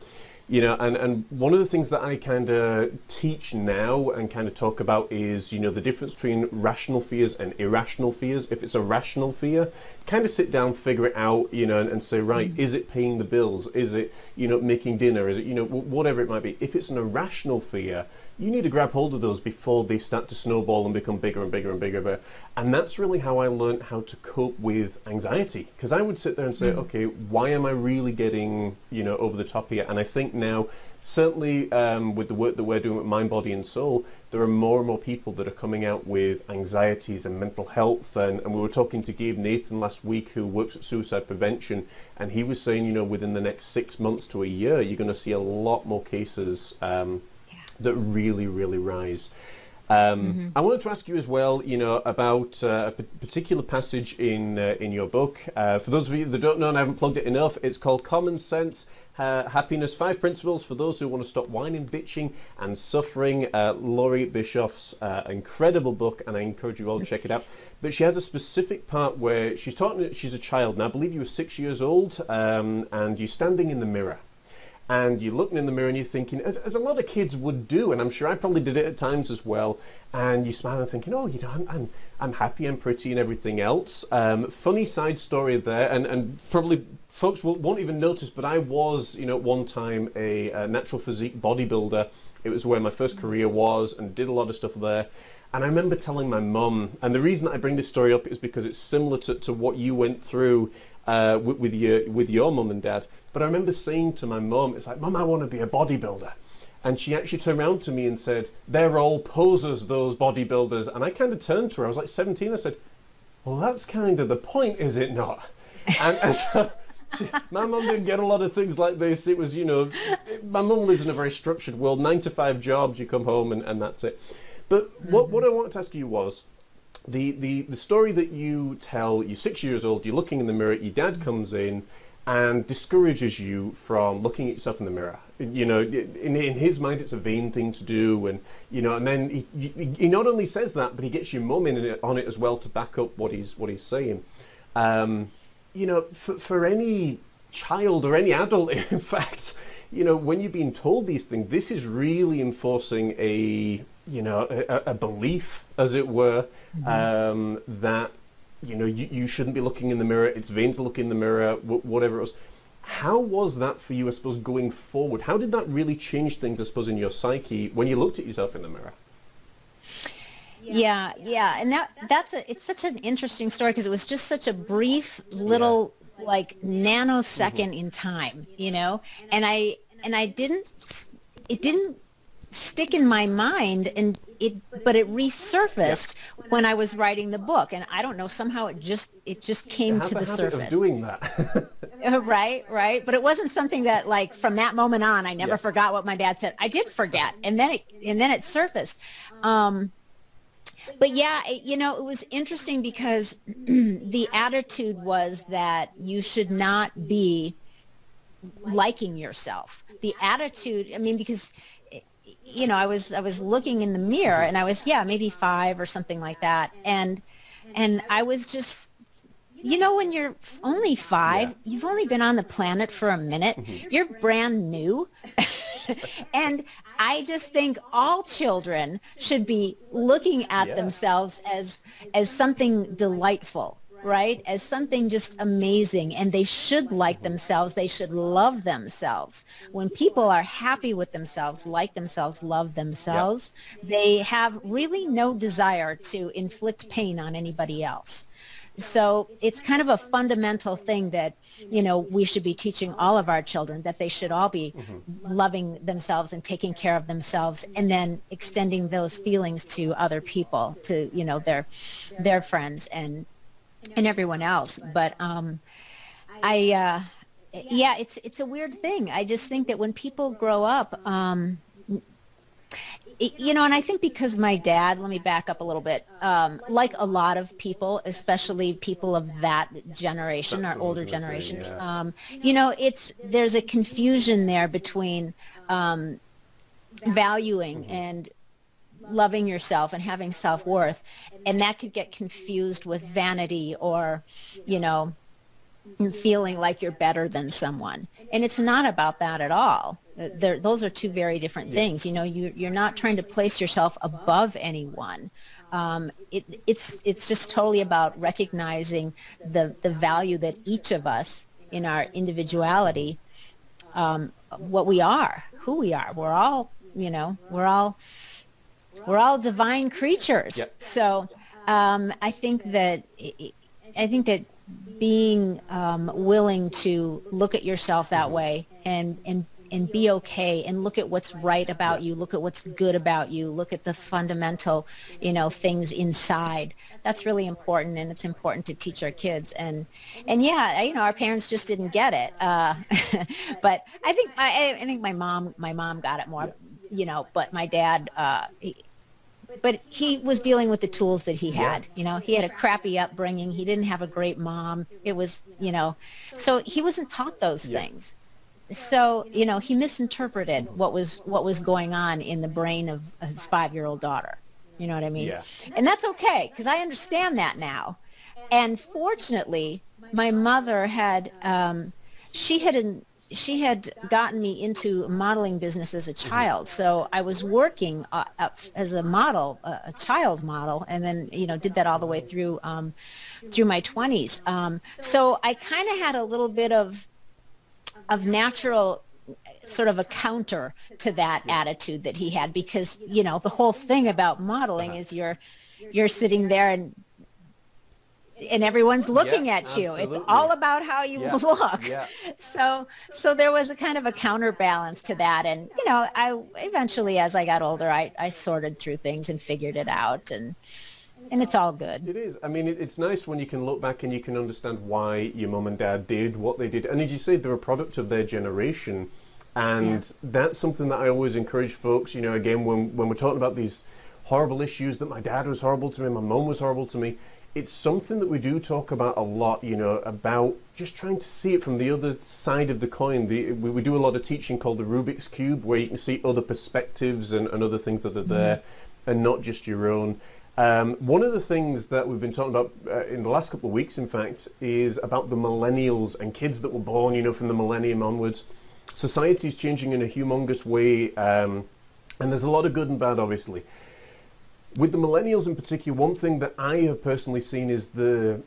you know, and, and one of the things that I kind of teach now and kind of talk about is, you know, the difference between rational fears and irrational fears. If it's a rational fear, kind of sit down, figure it out, you know, and, and say, right, mm. is it paying the bills? Is it, you know, making dinner? Is it, you know, wh- whatever it might be. If it's an irrational fear, you need to grab hold of those before they start to snowball and become bigger and bigger and bigger. And that's really how I learned how to cope with anxiety. Because I would sit there and say, okay, why am I really getting, you know, over the top here? And I think now, certainly um, with the work that we're doing with Mind, Body and Soul, there are more and more people that are coming out with anxieties and mental health. And, and we were talking to Gabe Nathan last week, who works at Suicide Prevention, and he was saying, you know, within the next six months to a year, you're going to see a lot more cases um, that really, really rise. Um, I wanted to ask you as well, you know, about uh, a p- particular passage in uh, in your book. Uh, for those of you that don't know and I haven't plugged it enough, it's called Common Sense. Uh, happiness, five principles for those who want to stop whining, bitching, and suffering. Uh, Laurie Bischoff's uh, incredible book, and I encourage you all to check it out. But she has a specific part where she's talking. She's a child, and I believe you were six years old, um, and you're standing in the mirror and you're looking in the mirror and you're thinking, as, as a lot of kids would do, and I'm sure I probably did it at times as well, and you smile and thinking, oh, you know, I'm, I'm, I'm happy, I'm pretty, and everything else. Um, funny side story there, and, and probably folks will, won't even notice, but I was, you know, at one time a, a natural physique bodybuilder. It was where my first career was, and did a lot of stuff there. And I remember telling my mum, and the reason that I bring this story up is because it's similar to, to what you went through uh, with, with your with your mum and dad. But I remember saying to my mum, "It's like, mum, I want to be a bodybuilder." And she actually turned around to me and said, "They're all posers, those bodybuilders." And I kind of turned to her. I was like 17. I said, "Well, that's kind of the point, is it not?" [LAUGHS] And, and so. She, my mum didn't get a lot of things like this. It was, you know, my mum lives in a very structured world. Nine to five jobs, you come home and, and that's it. But what, what I wanted to ask you was, the, the, the story that you tell, you're six years old, you're looking in the mirror, your dad comes in and discourages you from looking at yourself in the mirror. You know, in, in his mind, it's a vain thing to do. And, you know, and then he, he, he not only says that, but he gets your mum in it, on it as well to back up what he's, what he's saying. Um, you know, for, for any child or any adult, [LAUGHS] in fact, you know, when you're being told these things, this is really enforcing a, you know, a, a belief, as it were, um, that, you know, you, you shouldn't be looking in the mirror. It's vain to look in the mirror, wh- whatever it was. How was that for you, I suppose, going forward? How did that really change things, I suppose, in your psyche when you looked at yourself in the mirror? yeah yeah and that that's a it's such an interesting story because it was just such a brief little like nanosecond in time you know and i and i didn't it didn't stick in my mind and it but it resurfaced when i was writing the book. And i don't know somehow it just it just came Has to the surface of doing that. [LAUGHS] right right. But it wasn't something that like from that moment on i never Yeah. forgot what my dad said. I did forget and then it and then it surfaced. Um but yeah it, you know it was interesting because [CLEARS THROAT] the attitude was that you should not be liking yourself. The attitude i mean because you know i was i was looking in the mirror and i was yeah maybe five or something like that and and i was just you know when you're only five Yeah. you've only been on the planet for a minute mm-hmm. you're brand new [LAUGHS] and i just think all children should be looking at Yeah. themselves as as something delightful right? As something just amazing and they should like themselves they should love themselves. When people are happy with themselves like themselves love themselves they have really no desire to inflict pain on anybody else. So it's kind of a fundamental thing that you know we should be teaching all of our children that they should all be mm-hmm. loving themselves and taking care of themselves and then extending those feelings to other people to you know their their friends and and everyone else but um i uh yeah it's it's a weird thing i just think that when people grow up um you know, and I think because my dad, let me back up a little bit, um, like a lot of people, especially people of that generation or older generations, say, yeah. um, you know, it's there's a confusion there between um, valuing mm-hmm. and loving yourself and having self-worth and that could get confused with vanity or you know feeling like you're better than someone and it's not about that at all they're, those are two very different things. You know, you, you're not trying to place yourself above anyone. Um, it, it's it's just totally about recognizing the the value that each of us in our individuality, um, what we are, who we are. We're all you know we're all we're all divine creatures. Yep. So um, I think that I think that being um, willing to look at yourself that way and and and be okay and look at what's right about you look at what's good about you look at the fundamental you know things inside that's really important and it's important to teach our kids and and yeah you know our parents just didn't get it uh, [LAUGHS] but i think my, i think my mom my mom got it more you know but my dad uh, he, but he was dealing with the tools that he had you know he had a crappy upbringing he didn't have a great mom it was you know so he wasn't taught those yeah. things so you know he misinterpreted what was what was going on in the brain of his five year old daughter you know what i mean yeah. and that's okay because i understand that now and fortunately my mother had um, she had she had gotten me into modeling business as a child. So i was working uh, as a model uh, a child model and then you know did that all the way through um, through my 20s um, so i kind of had a little bit of of natural sort of a counter to that attitude that he had because you know the whole thing about modeling uh-huh. is you're you're sitting there and and everyone's looking yeah, at you absolutely. it's all about how you yeah, look yeah. so so there was a kind of a counterbalance to that and you know i eventually as i got older i i sorted through things and figured it out and and it's all good. It is. I mean, it, it's nice when you can look back and you can understand why your mum and dad did what they did. And as you say, they're a product of their generation. And that's something that I always encourage folks, you know, again, when, when we're talking about these horrible issues that my dad was horrible to me, my mum was horrible to me, it's something that we do talk about a lot, you know, about just trying to see it from the other side of the coin. The, we, we do a lot of teaching called the Rubik's Cube, where you can see other perspectives and, and other things that are there mm-hmm. and not just your own. Um, one of the things that we've been talking about uh, in the last couple of weeks, in fact, is about the millennials and kids that were born, you know, from the millennium onwards. Society is changing in a humongous way, um, and there's a lot of good and bad, obviously. With the millennials in particular, one thing that I have personally seen is the,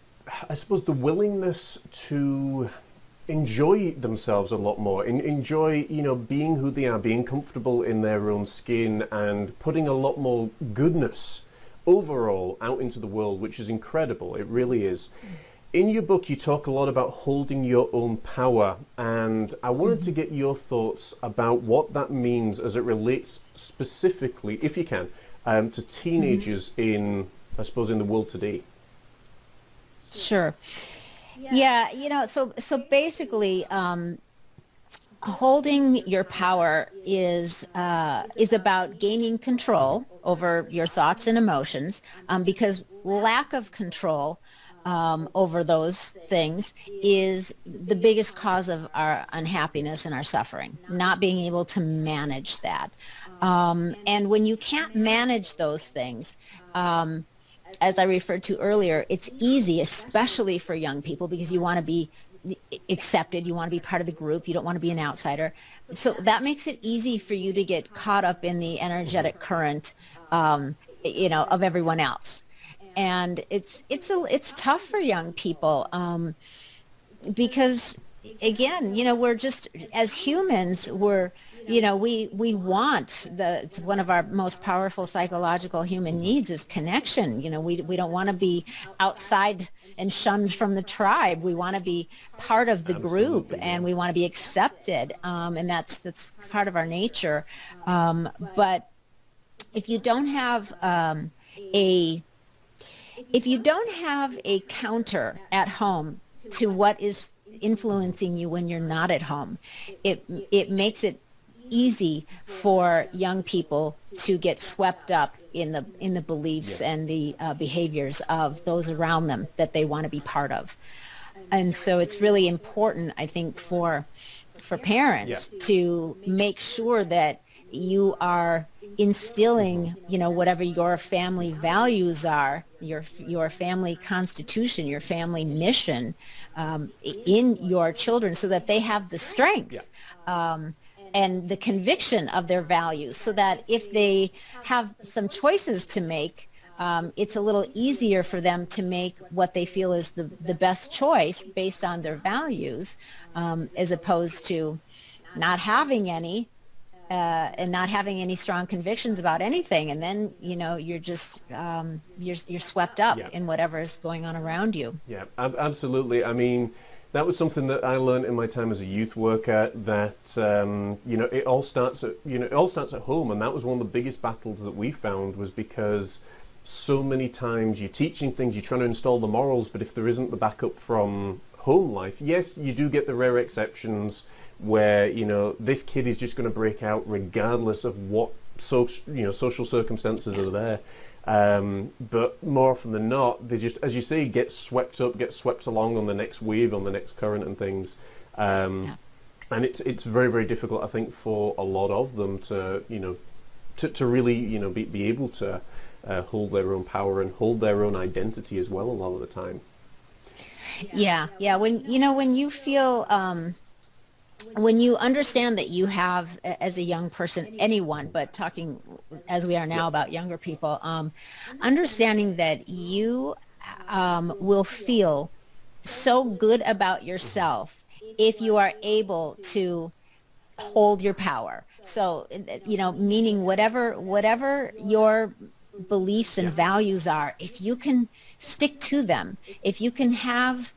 I suppose, the willingness to enjoy themselves a lot more in, enjoy you know being who they are being comfortable in their own skin and putting a lot more goodness overall out into the world, which is incredible. It really is. In your book, you talk a lot about holding your own power, and I wanted mm-hmm. to get your thoughts about what that means as it relates specifically, if you can, um, to teenagers mm-hmm. in, I suppose, in the world today. Sure. Yeah, yeah you know, so so basically, um, holding your power is uh, is about gaining control over your thoughts and emotions um, because lack of control um, over those things is the biggest cause of our unhappiness and our suffering not being able to manage that um, and when you can't manage those things um, as I referred to earlier, it's easy, especially for young people, because you want to be accepted you want to be part of the group you don't want to be an outsider. So that makes it easy for you to get caught up in the energetic current um, you know of everyone else. And it's it's a, it's tough for young people um, because again you know we're just as humans we're you know we we want the it's one of our most powerful psychological human needs is connection. You know we we don't want to be outside and shunned from the tribe. We want to be part of the group and we want to be accepted um, and that's that's part of our nature. Um, but if you don't have um, a if you don't have a counter at home to what is influencing you when you're not at home, it it makes it easy for young people to get swept up in the in the beliefs yeah. and the uh, behaviors of those around them that they want to be part of. And so it's really important, I think, for for parents yeah. to make sure that you are instilling, you know, whatever your family values are, your your family constitution, your family mission, um, in your children, so that they have the strength. Um, and the conviction of their values so that if they have some choices to make, um, it's a little easier for them to make what they feel is the, the best choice based on their values um, as opposed to not having any uh, and not having any strong convictions about anything, and then you know you're just um, you're you're swept up in whatever is going on around you. Yeah, ab- absolutely. I mean, that was something that I learned in my time as a youth worker. That um, you know, it all starts at you know it all starts at home, and that was one of the biggest battles that we found was because so many times you're teaching things, you're trying to install the morals, but if there isn't the backup from home life, yes, you do get the rare exceptions where you know this kid is just going to break out regardless of what social you know social circumstances are there. Um, but more often than not, they just, as you say, get swept up, get swept along on the next wave, on the next current, and things. Um, yeah. And it's it's very very difficult, I think, for a lot of them to you know to, to really you know be, be able to uh, hold their own power and hold their own identity as well a lot of the time. Yeah, yeah. When you know when you feel um, when you understand that you have as a young person anyone but talking as we are now about younger people um, understanding that you um, will feel so good about yourself if you are able to hold your power. So you know meaning whatever whatever your beliefs and values are if you can stick to them if you can have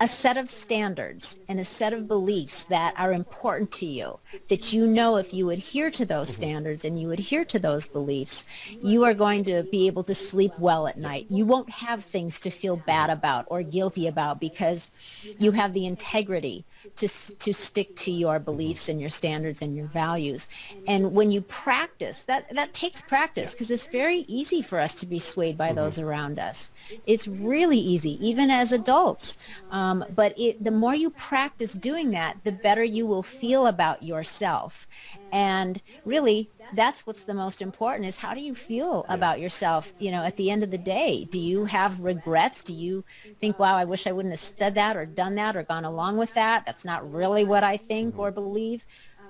a set of standards and a set of beliefs that are important to you that you know if you adhere to those mm-hmm. standards and you adhere to those beliefs you are going to be able to sleep well at night you won't have things to feel bad about or guilty about because you have the integrity to, to stick to your beliefs and your standards and your values. And when you practice, that, that takes practice because it's very easy for us to be swayed by mm-hmm. those around us. It's really easy, even as adults. Um, but it, the more you practice doing that, the better you will feel about yourself. And really, that's what's the most important is how do you feel about yourself you know at the end of the day? Do you have regrets? Do you think wow i wish i wouldn't have said that or done that or gone along with that? That's not really what i think or believe.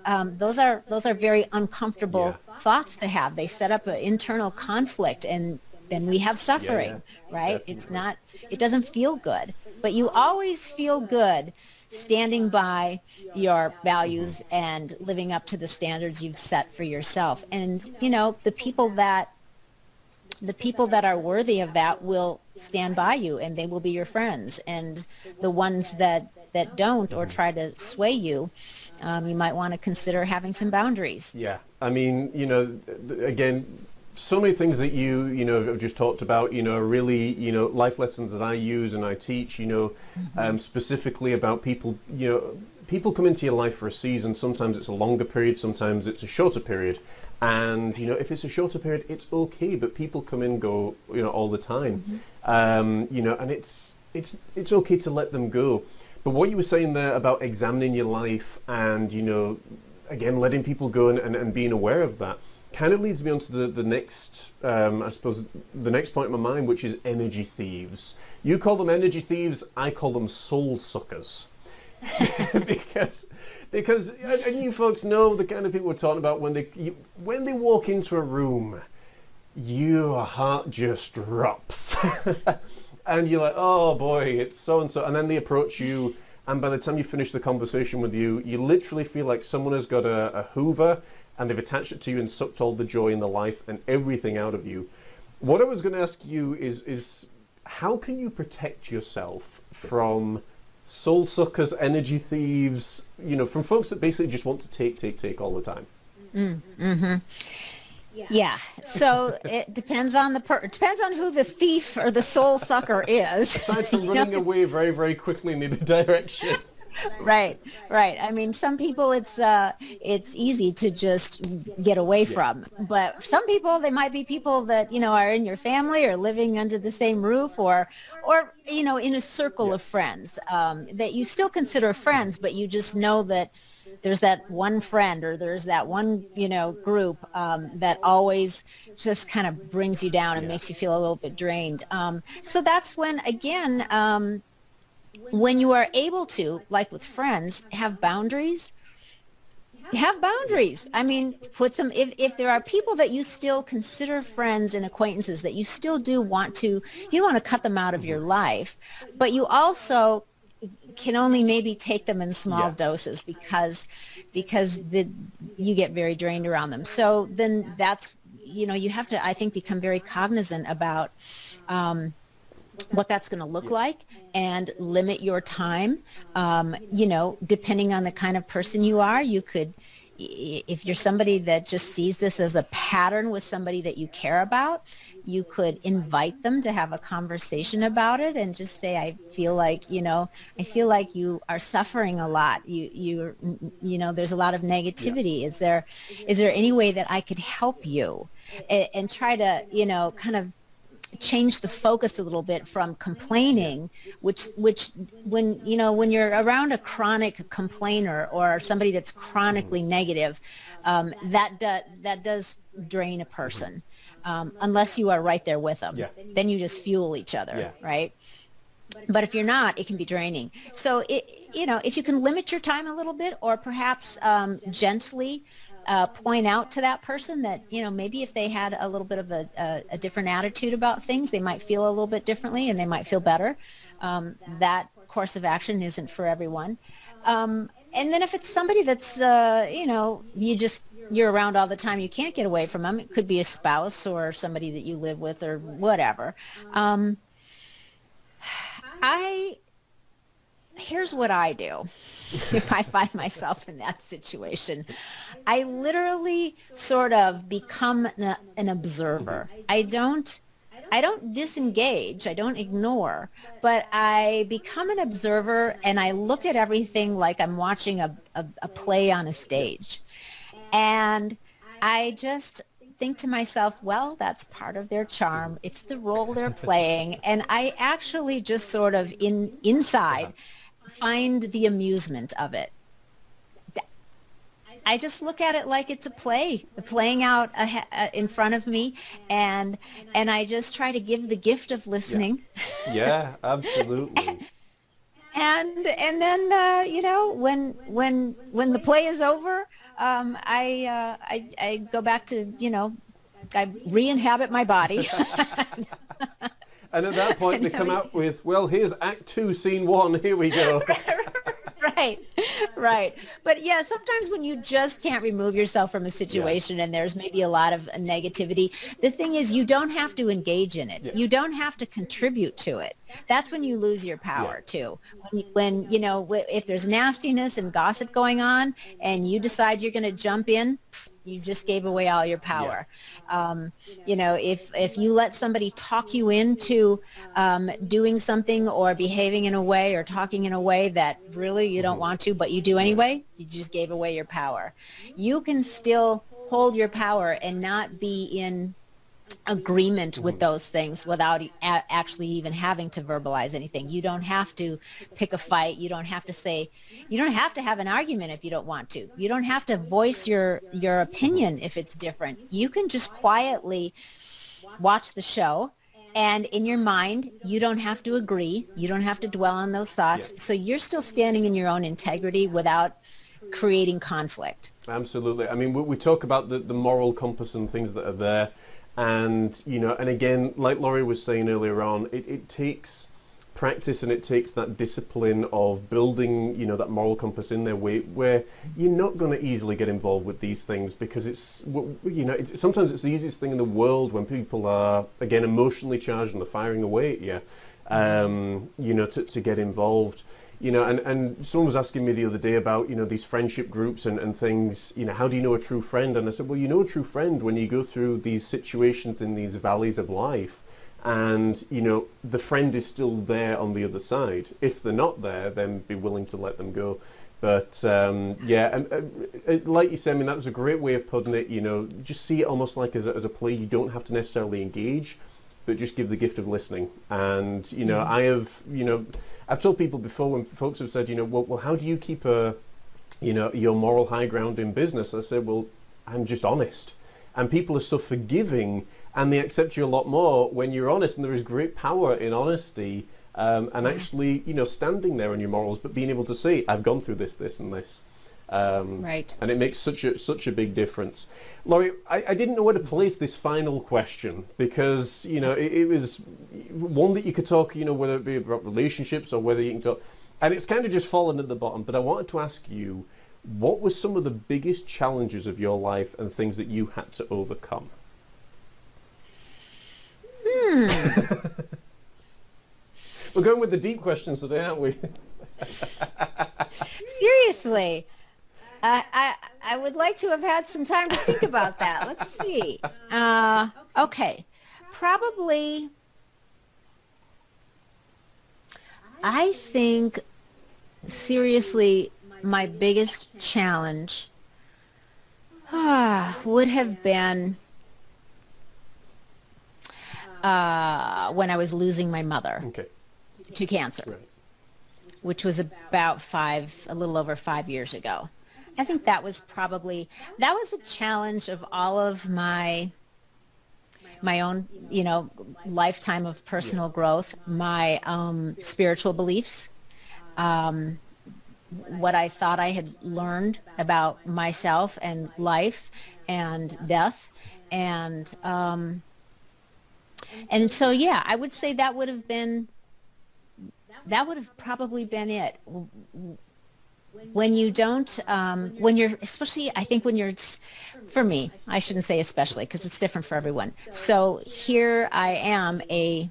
Um, those are those are very uncomfortable yeah. thoughts to have. They set up an internal conflict and then we have suffering yeah, yeah. right? Definitely. it's not it doesn't feel good. But you always feel good standing by your values and living up to the standards you've set for yourself. And, you know, the people that the people that are worthy of that will stand by you and they will be your friends. And the ones that, that don't or try to sway you, um, you might want to consider having some boundaries. Yeah. I mean, you know, again, so many things that you you know have just talked about you know really you know life lessons that I use and I teach you know mm-hmm. um, specifically about people you know people come into your life for a season sometimes it's a longer period sometimes it's a shorter period and you know if it's a shorter period it's okay but people come and go you know all the time mm-hmm. um, you know and it's it's it's okay to let them go but what you were saying there about examining your life and you know again letting people go and, and, and being aware of that kind of leads me on to the, the next, um, I suppose, the next point in my mind, which is energy thieves. You call them energy thieves, I call them soul suckers. [LAUGHS] because, because, and you folks know the kind of people we're talking about when they, you, when they walk into a room, your heart just drops. [LAUGHS] and you're like, oh boy, it's so and so. And then they approach you and by the time you finish the conversation with you, you literally feel like someone has got a, a Hoover and they've attached it to you and sucked all the joy and the life and everything out of you. What I was going to ask you is is how can you protect yourself from soul suckers, energy thieves, you know, from folks that basically just want to take, take, take all the time? Mm, hmm yeah. So it depends on the per- it depends on who the thief or the soul sucker is. Aside from [LAUGHS] running know? away very very quickly in either [LAUGHS] direction. Right right i mean some people it's uh it's easy to just get away from but some people they might be people that you know are in your family or living under the same roof or or you know in a circle yeah. of friends um, that you still consider friends but you just know that there's that one friend or there's that one you know group um, that always just kind of brings you down and yeah. makes you feel a little bit drained um, so that's when again um, when you are able to like with friends have boundaries have boundaries i mean put some if, if there are people that you still consider friends and acquaintances that you still do want to you don't want to cut them out of your life but you also can only maybe take them in small yeah. doses because because the you get very drained around them. So then that's you know you have to I think become very cognizant about um, what that's going to look like and limit your time. Um, you know, depending on the kind of person you are, you could if you're somebody that just sees this as a pattern with somebody that you care about, you could invite them to have a conversation about it and just say, I feel like, you know, I feel like you are suffering a lot. You, you, you know, there's a lot of negativity. Yeah. Is there, is there any way that I could help you and, and try to, you know, kind of change the focus a little bit from complaining which which when you know when you're around a chronic complainer or somebody that's chronically negative um, that do, that does drain a person um, unless you are right there with them. Yeah. Then you just fuel each other, yeah. right? But if you're not, it can be draining. So, it, you know, if you can limit your time a little bit or perhaps um, gently uh, point out to that person that, you know, maybe if they had a little bit of a, a, a, different attitude about things, they might feel a little bit differently and they might feel better. Um, that course of action isn't for everyone. Um, and then if it's somebody that's, uh, you know, you just you're around all the time, you can't get away from them. It could be a spouse or somebody that you live with or whatever. Um, I here's what I do [LAUGHS] if I find myself in that situation. I literally sort of become an, an observer. I don't I don't disengage, I don't ignore, but I become an observer and I look at everything like I'm watching a, a, a play on a stage. And I just think to myself, well, that's part of their charm. It's the role they're playing. And I actually just sort of in inside find the amusement of it. I just look at it like it's a play, playing out in front of me, and and I just try to give the gift of listening. Yeah, yeah absolutely. [LAUGHS] and and then uh, you know when when when the play is over, um, I, uh, I, I go back to, you know, I re-inhabit my body. [LAUGHS] [LAUGHS] and at that [LAUGHS] point, they come out with, well, here's Act Two, Scene One. Here we go. [LAUGHS] right right but yeah sometimes when you just can't remove yourself from a situation yeah. and there's maybe a lot of negativity the thing is you don't have to engage in it yeah. you don't have to contribute to it that's when you lose your power yeah. too when, when you know if there's nastiness and gossip going on and you decide you're going to jump in you just gave away all your power. Yeah. Um, you know, if if you let somebody talk you into um, doing something or behaving in a way or talking in a way that really you don't mm-hmm. want to, but you do anyway, you just gave away your power. You can still hold your power and not be in agreement with mm. those things without actually even having to verbalize anything. You don't have to pick a fight. You don't have to say, you don't have to have an argument if you don't want to. You don't have to voice your, your opinion if it's different. You can just quietly watch the show and in your mind, you don't have to agree. You don't have to dwell on those thoughts. Yeah. So you're still standing in your own integrity without creating conflict. Absolutely. I mean, we, we talk about the, the moral compass and things that are there and you know and again like laurie was saying earlier on it, it takes practice and it takes that discipline of building, you know, that moral compass in there where, where you're not going to easily get involved with these things because it's, you know, it's, sometimes it's the easiest thing in the world when people are, again, emotionally charged and they're firing away at you, um, you know, to, to get involved. You know, and, and someone was asking me the other day about, you know, these friendship groups and, and things, you know, how do you know a true friend? And I said, well, you know a true friend when you go through these situations in these valleys of life and you know the friend is still there on the other side. If they're not there, then be willing to let them go. But um, yeah, and, uh, uh, like you said, I mean that was a great way of putting it. You know, just see it almost like as a, as a play. You don't have to necessarily engage, but just give the gift of listening. And you know, mm. I have you know, I've told people before when folks have said, you know, well, well, how do you keep a, you know, your moral high ground in business? I said, well, I'm just honest, and people are so forgiving and they accept you a lot more when you're honest. And there is great power in honesty um, and actually, you know, standing there on your morals, but being able to say, "I've gone through this, this, and this." Um, right. And it makes such a such a big difference. Loree, I, I, didn't know where to place this final question because you know it, it, was one that you could talk, you know, whether it be about relationships or whether you can talk, and it's kind of just fallen at the bottom. But I wanted to ask you, what were some of the biggest challenges of your life and things that you had to overcome? Hmm. [LAUGHS] We're going with the deep questions today, aren't we? [LAUGHS] Seriously. I I would like to have had some time to think about that. Let's [LAUGHS] see. Uh, okay, probably. I think seriously, my biggest challenge uh, would have been uh, when I was losing my mother okay. to cancer, right. which was about five, a little over five years ago. I think that was probably that was a challenge of all of my my own, you know, lifetime of personal growth, my um, spiritual beliefs, um, what I thought I had learned about myself and life and death, and um, and so, yeah, I would say that would have been, that would have probably been it. When you don't, um, when you're, especially, I think when you're, for me, I shouldn't say especially because it's different for everyone. So here I am a,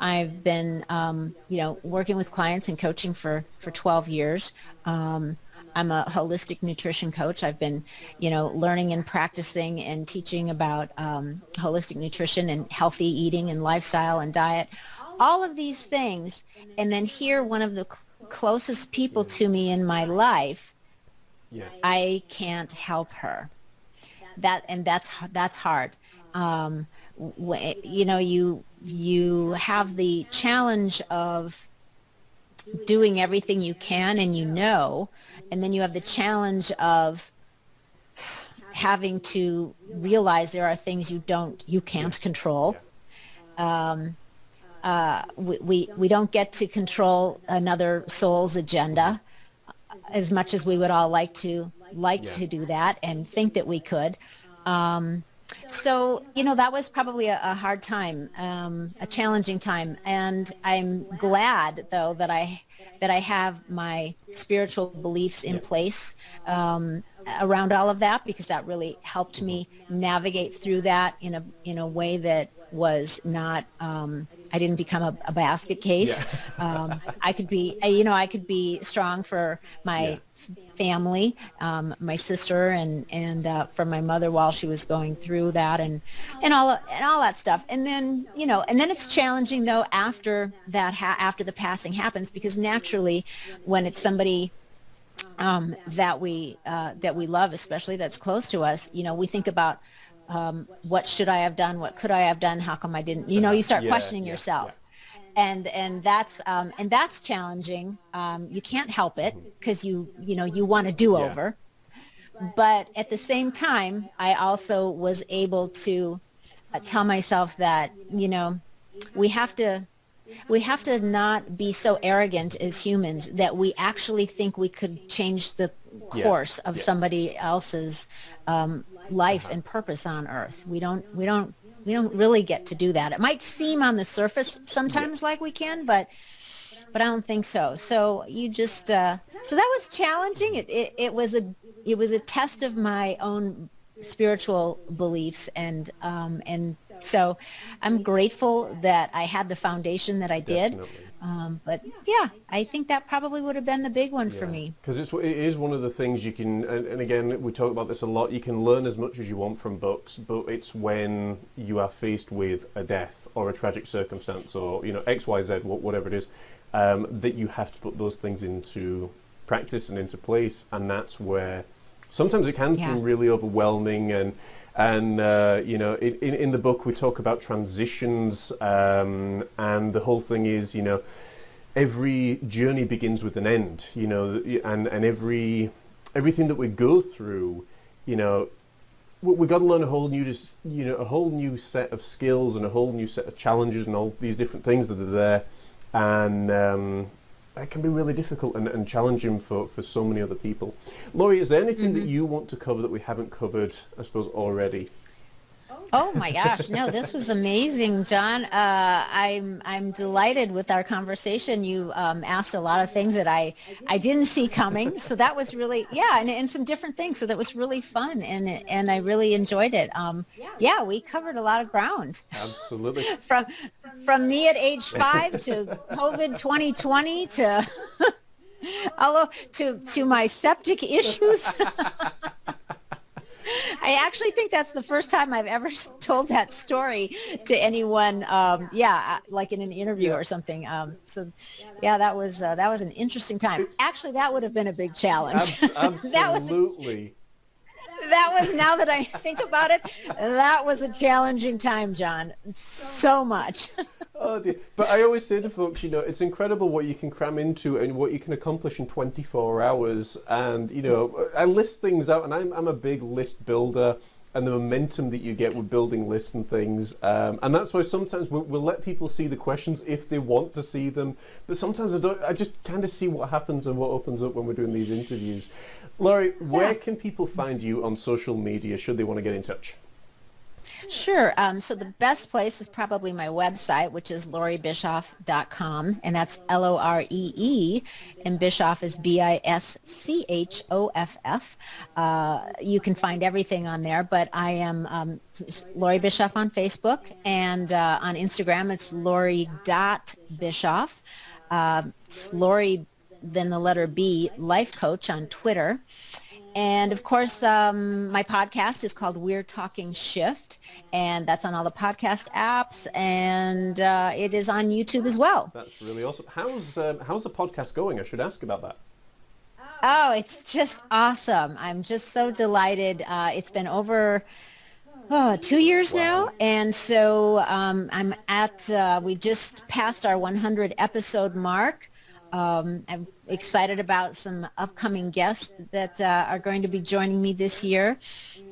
I've been, um, you know, working with clients and coaching for, for 12 years. Um, I'm a holistic nutrition coach. I've been, you know, learning and practicing and teaching about um, holistic nutrition and healthy eating and lifestyle and diet, all of these things. And then here, one of the closest people to me in my life, yeah. I can't help her. That and that's that's hard. Um, you know, you you have the challenge of doing everything you can and you know, and then you have the challenge of having to realize there are things you don't, you can't control. Um, uh, we, we, we don't get to control another soul's agenda as much as we would all like to like yeah. to do that and think that we could. Um, so you know that was probably a, a hard time, um, a challenging time, and I'm glad though that I that I have my spiritual beliefs in place um, around all of that because that really helped me navigate through that in a in a way that was not um, I didn't become a, a basket case. Yeah. [LAUGHS] um, I could be, you know, I could be strong for my yeah family, um, my sister, and and uh, from my mother while she was going through that, and and all and all that stuff. And then you know, and then it's challenging though after that ha- after the passing happens because naturally, when it's somebody um, that we uh, that we love, especially that's close to us, you know, we think about um, what should I have done, what could I have done, how come I didn't? You know, you start yeah, questioning yeah, yourself. Yeah and and that's um, and that's challenging. Um, you can't help it because you you know you want to do over, but at the same time, I also was able to uh, tell myself that you know we have to we have to not be so arrogant as humans that we actually think we could change the course yeah. of yeah. somebody else's um, life and purpose on earth. We don't we don't we don't really get to do that. It might seem on the surface sometimes like we can, but but I don't think so. So you just uh, so that was challenging. It, it it was a it was a test of my own spiritual beliefs and um, and so I'm grateful that I had the foundation that I did. Definitely. Um, but yeah, I think that probably would have been the big one for me. Because it's it is one of the things you can, and, and again, we talk about this a lot. You can learn as much as you want from books, but it's when you are faced with a death or a tragic circumstance, or you know X, Y, Z, whatever it is, um, that you have to put those things into practice and into place, and that's where sometimes it can Yeah. seem really overwhelming and. And uh, you know, in, in, the book we talk about transitions, um, and the whole thing is, you know, every journey begins with an end, you know, and, and every everything that we go through, you know, we, we've got to learn a whole new, you know, a whole new set of skills and a whole new set of challenges and all these different things that are there, and um, that can be really difficult and, and challenging for, for so many other people. Loree, is there anything that mm-hmm. you want to cover that we haven't covered, I suppose, already? Oh my gosh, no, this was amazing, John. Uh, I'm I'm delighted with our conversation. You um, asked a lot of things that I I didn't see coming, so that was really yeah, and, and some different things. So that was really fun, and and I really enjoyed it. Um, yeah, we covered a lot of ground Absolutely. [LAUGHS] from from me at age five to COVID 2020 to. Although to to my septic issues, [LAUGHS] I actually think that's the first time I've ever told that story to anyone. Um, yeah, uh, like in an interview or something. Um, so, yeah, that was uh, that was an interesting time. Actually, that would have been a big challenge. Abs- [LAUGHS] that was absolutely. That was now that I think about it, that was a challenging time, John. So much. [LAUGHS] Oh dear. But I always say to folks, you know, it's incredible what you can cram into and what you can accomplish in 24 hours. And, you know, I list things out, and I'm, I'm a big list builder, and the momentum that you get with building lists and things. Um, and that's why sometimes we'll, we'll let people see the questions if they want to see them. But sometimes I, don't, I just kind of see what happens and what opens up when we're doing these interviews. Loree, where can people find you on social media should they want to get in touch? Sure. Um, so the best place is probably my website, which is loreebischoff.com, and that's L-O-R-E-E, and Bischoff is B-I-S-C-H-O-F-F. Uh, you can find everything on there, but I am um, Loree Bischoff on Facebook, and uh, on Instagram it's Loree.Bischoff. Uh, it's Loree, then the letter B, Life Coach on Twitter. And of course, um, my podcast is called We're Talking Shift, and that's on all the podcast apps, and uh, it is on YouTube as well. That's really awesome. How's, um, how's the podcast going? I should ask about that. Oh, it's just awesome. I'm just so delighted. Uh, it's been over oh, two years now. And so um, I'm at, uh, we just passed our 100 episode mark. Um, I'm excited about some upcoming guests that uh, are going to be joining me this year.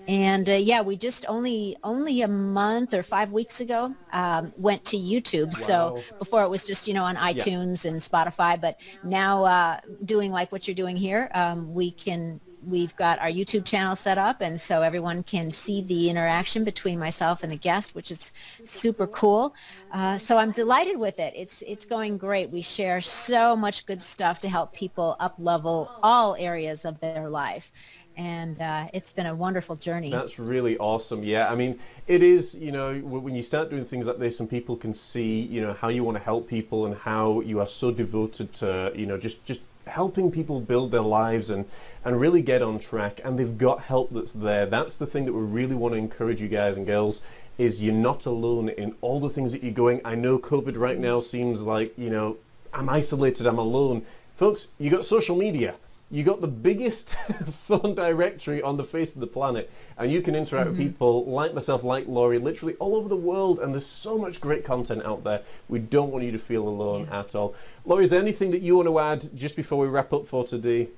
And uh, yeah, we just only only a month or five weeks ago um, went to YouTube. So before it was just you know on iTunes and Spotify, but now uh, doing like what you're doing here, um, we can we've got our YouTube channel set up, and so everyone can see the interaction between myself and the guest, which is super cool. Uh, so I'm delighted with it. It's it's going great. We share so much good stuff to help people up level all areas of their life. And uh, it's been a wonderful journey. That's really awesome. Yeah, I mean, it is, you know, when you start doing things like this and people can see, you know, how you want to help people and how you are so devoted to, you know, just just helping people build their lives and and really get on track and they've got help that's there. That's the thing that we really want to encourage you guys and girls is you're not alone in all the things that you're going. I know COVID right now seems like, you know, I'm isolated, I'm alone. Folks, you got social media you got the biggest [LAUGHS] phone directory on the face of the planet, and you can interact with mm-hmm. people like myself, like Loree, literally all over the world. And there's so much great content out there. We don't want you to feel alone at all. Loree, is there anything that you want to add just before we wrap up for today?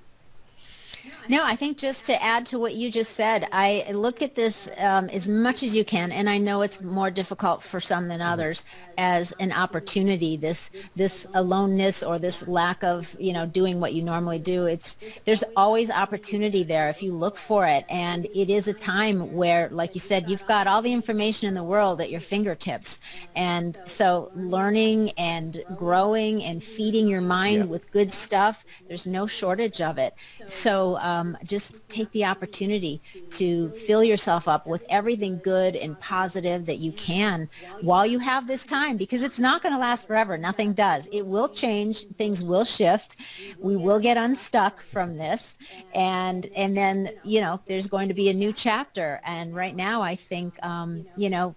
No, I think just to add to what you just said, I look at this um, as much as you can, and I know it's more difficult for some than others, as an opportunity. This this aloneness or this lack of you know doing what you normally do. It's there's always opportunity there if you look for it, and it is a time where, like you said, you've got all the information in the world at your fingertips, and so learning and growing and feeding your mind yeah. with good stuff. There's no shortage of it. So. Um, um, just take the opportunity to fill yourself up with everything good and positive that you can while you have this time because it's not going to last forever. Nothing does. It will change. Things will shift. We will get unstuck from this. And, and then, you know, there's going to be a new chapter. And right now, I think, um, you know,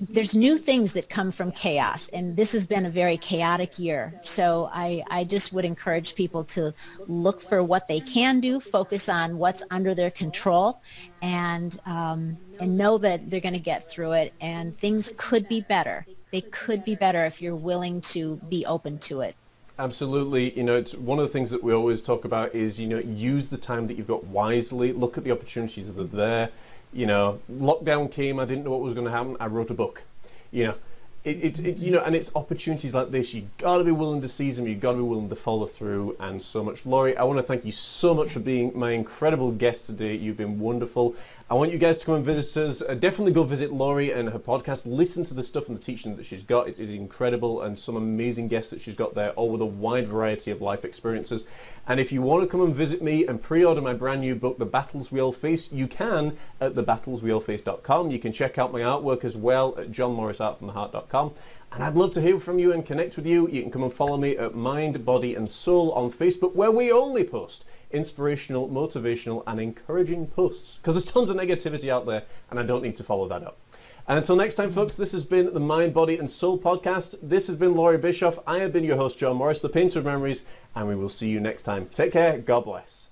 there's new things that come from chaos and this has been a very chaotic year so I, I just would encourage people to look for what they can do focus on what's under their control and um, and know that they're going to get through it and things could be better they could be better if you're willing to be open to it Absolutely. You know, it's one of the things that we always talk about is, you know, use the time that you've got wisely. Look at the opportunities that are there you know, lockdown came, I didn't know what was going to happen, I wrote a book. You know, it's it, it, you know, and it's opportunities like this. You got to be willing to seize them. You got to be willing to follow through, and so much. Loree, I want to thank you so much for being my incredible guest today. You've been wonderful. I want you guys to come and visit us. Uh, definitely go visit Loree and her podcast. Listen to the stuff and the teaching that she's got. It is incredible, and some amazing guests that she's got there, all with a wide variety of life experiences. And if you want to come and visit me and pre-order my brand new book, The Battles We All Face, you can at thebattlesweallface.com. You can check out my artwork as well at johnmorrisartfromtheheart.com. And I'd love to hear from you and connect with you. You can come and follow me at Mind, Body and Soul on Facebook, where we only post inspirational, motivational, and encouraging posts. Because there's tons of negativity out there, and I don't need to follow that up. And until next time, folks, this has been the Mind, Body, and Soul podcast. This has been Loree Bischoff. I have been your host, John Morris, the painter of memories, and we will see you next time. Take care. God bless.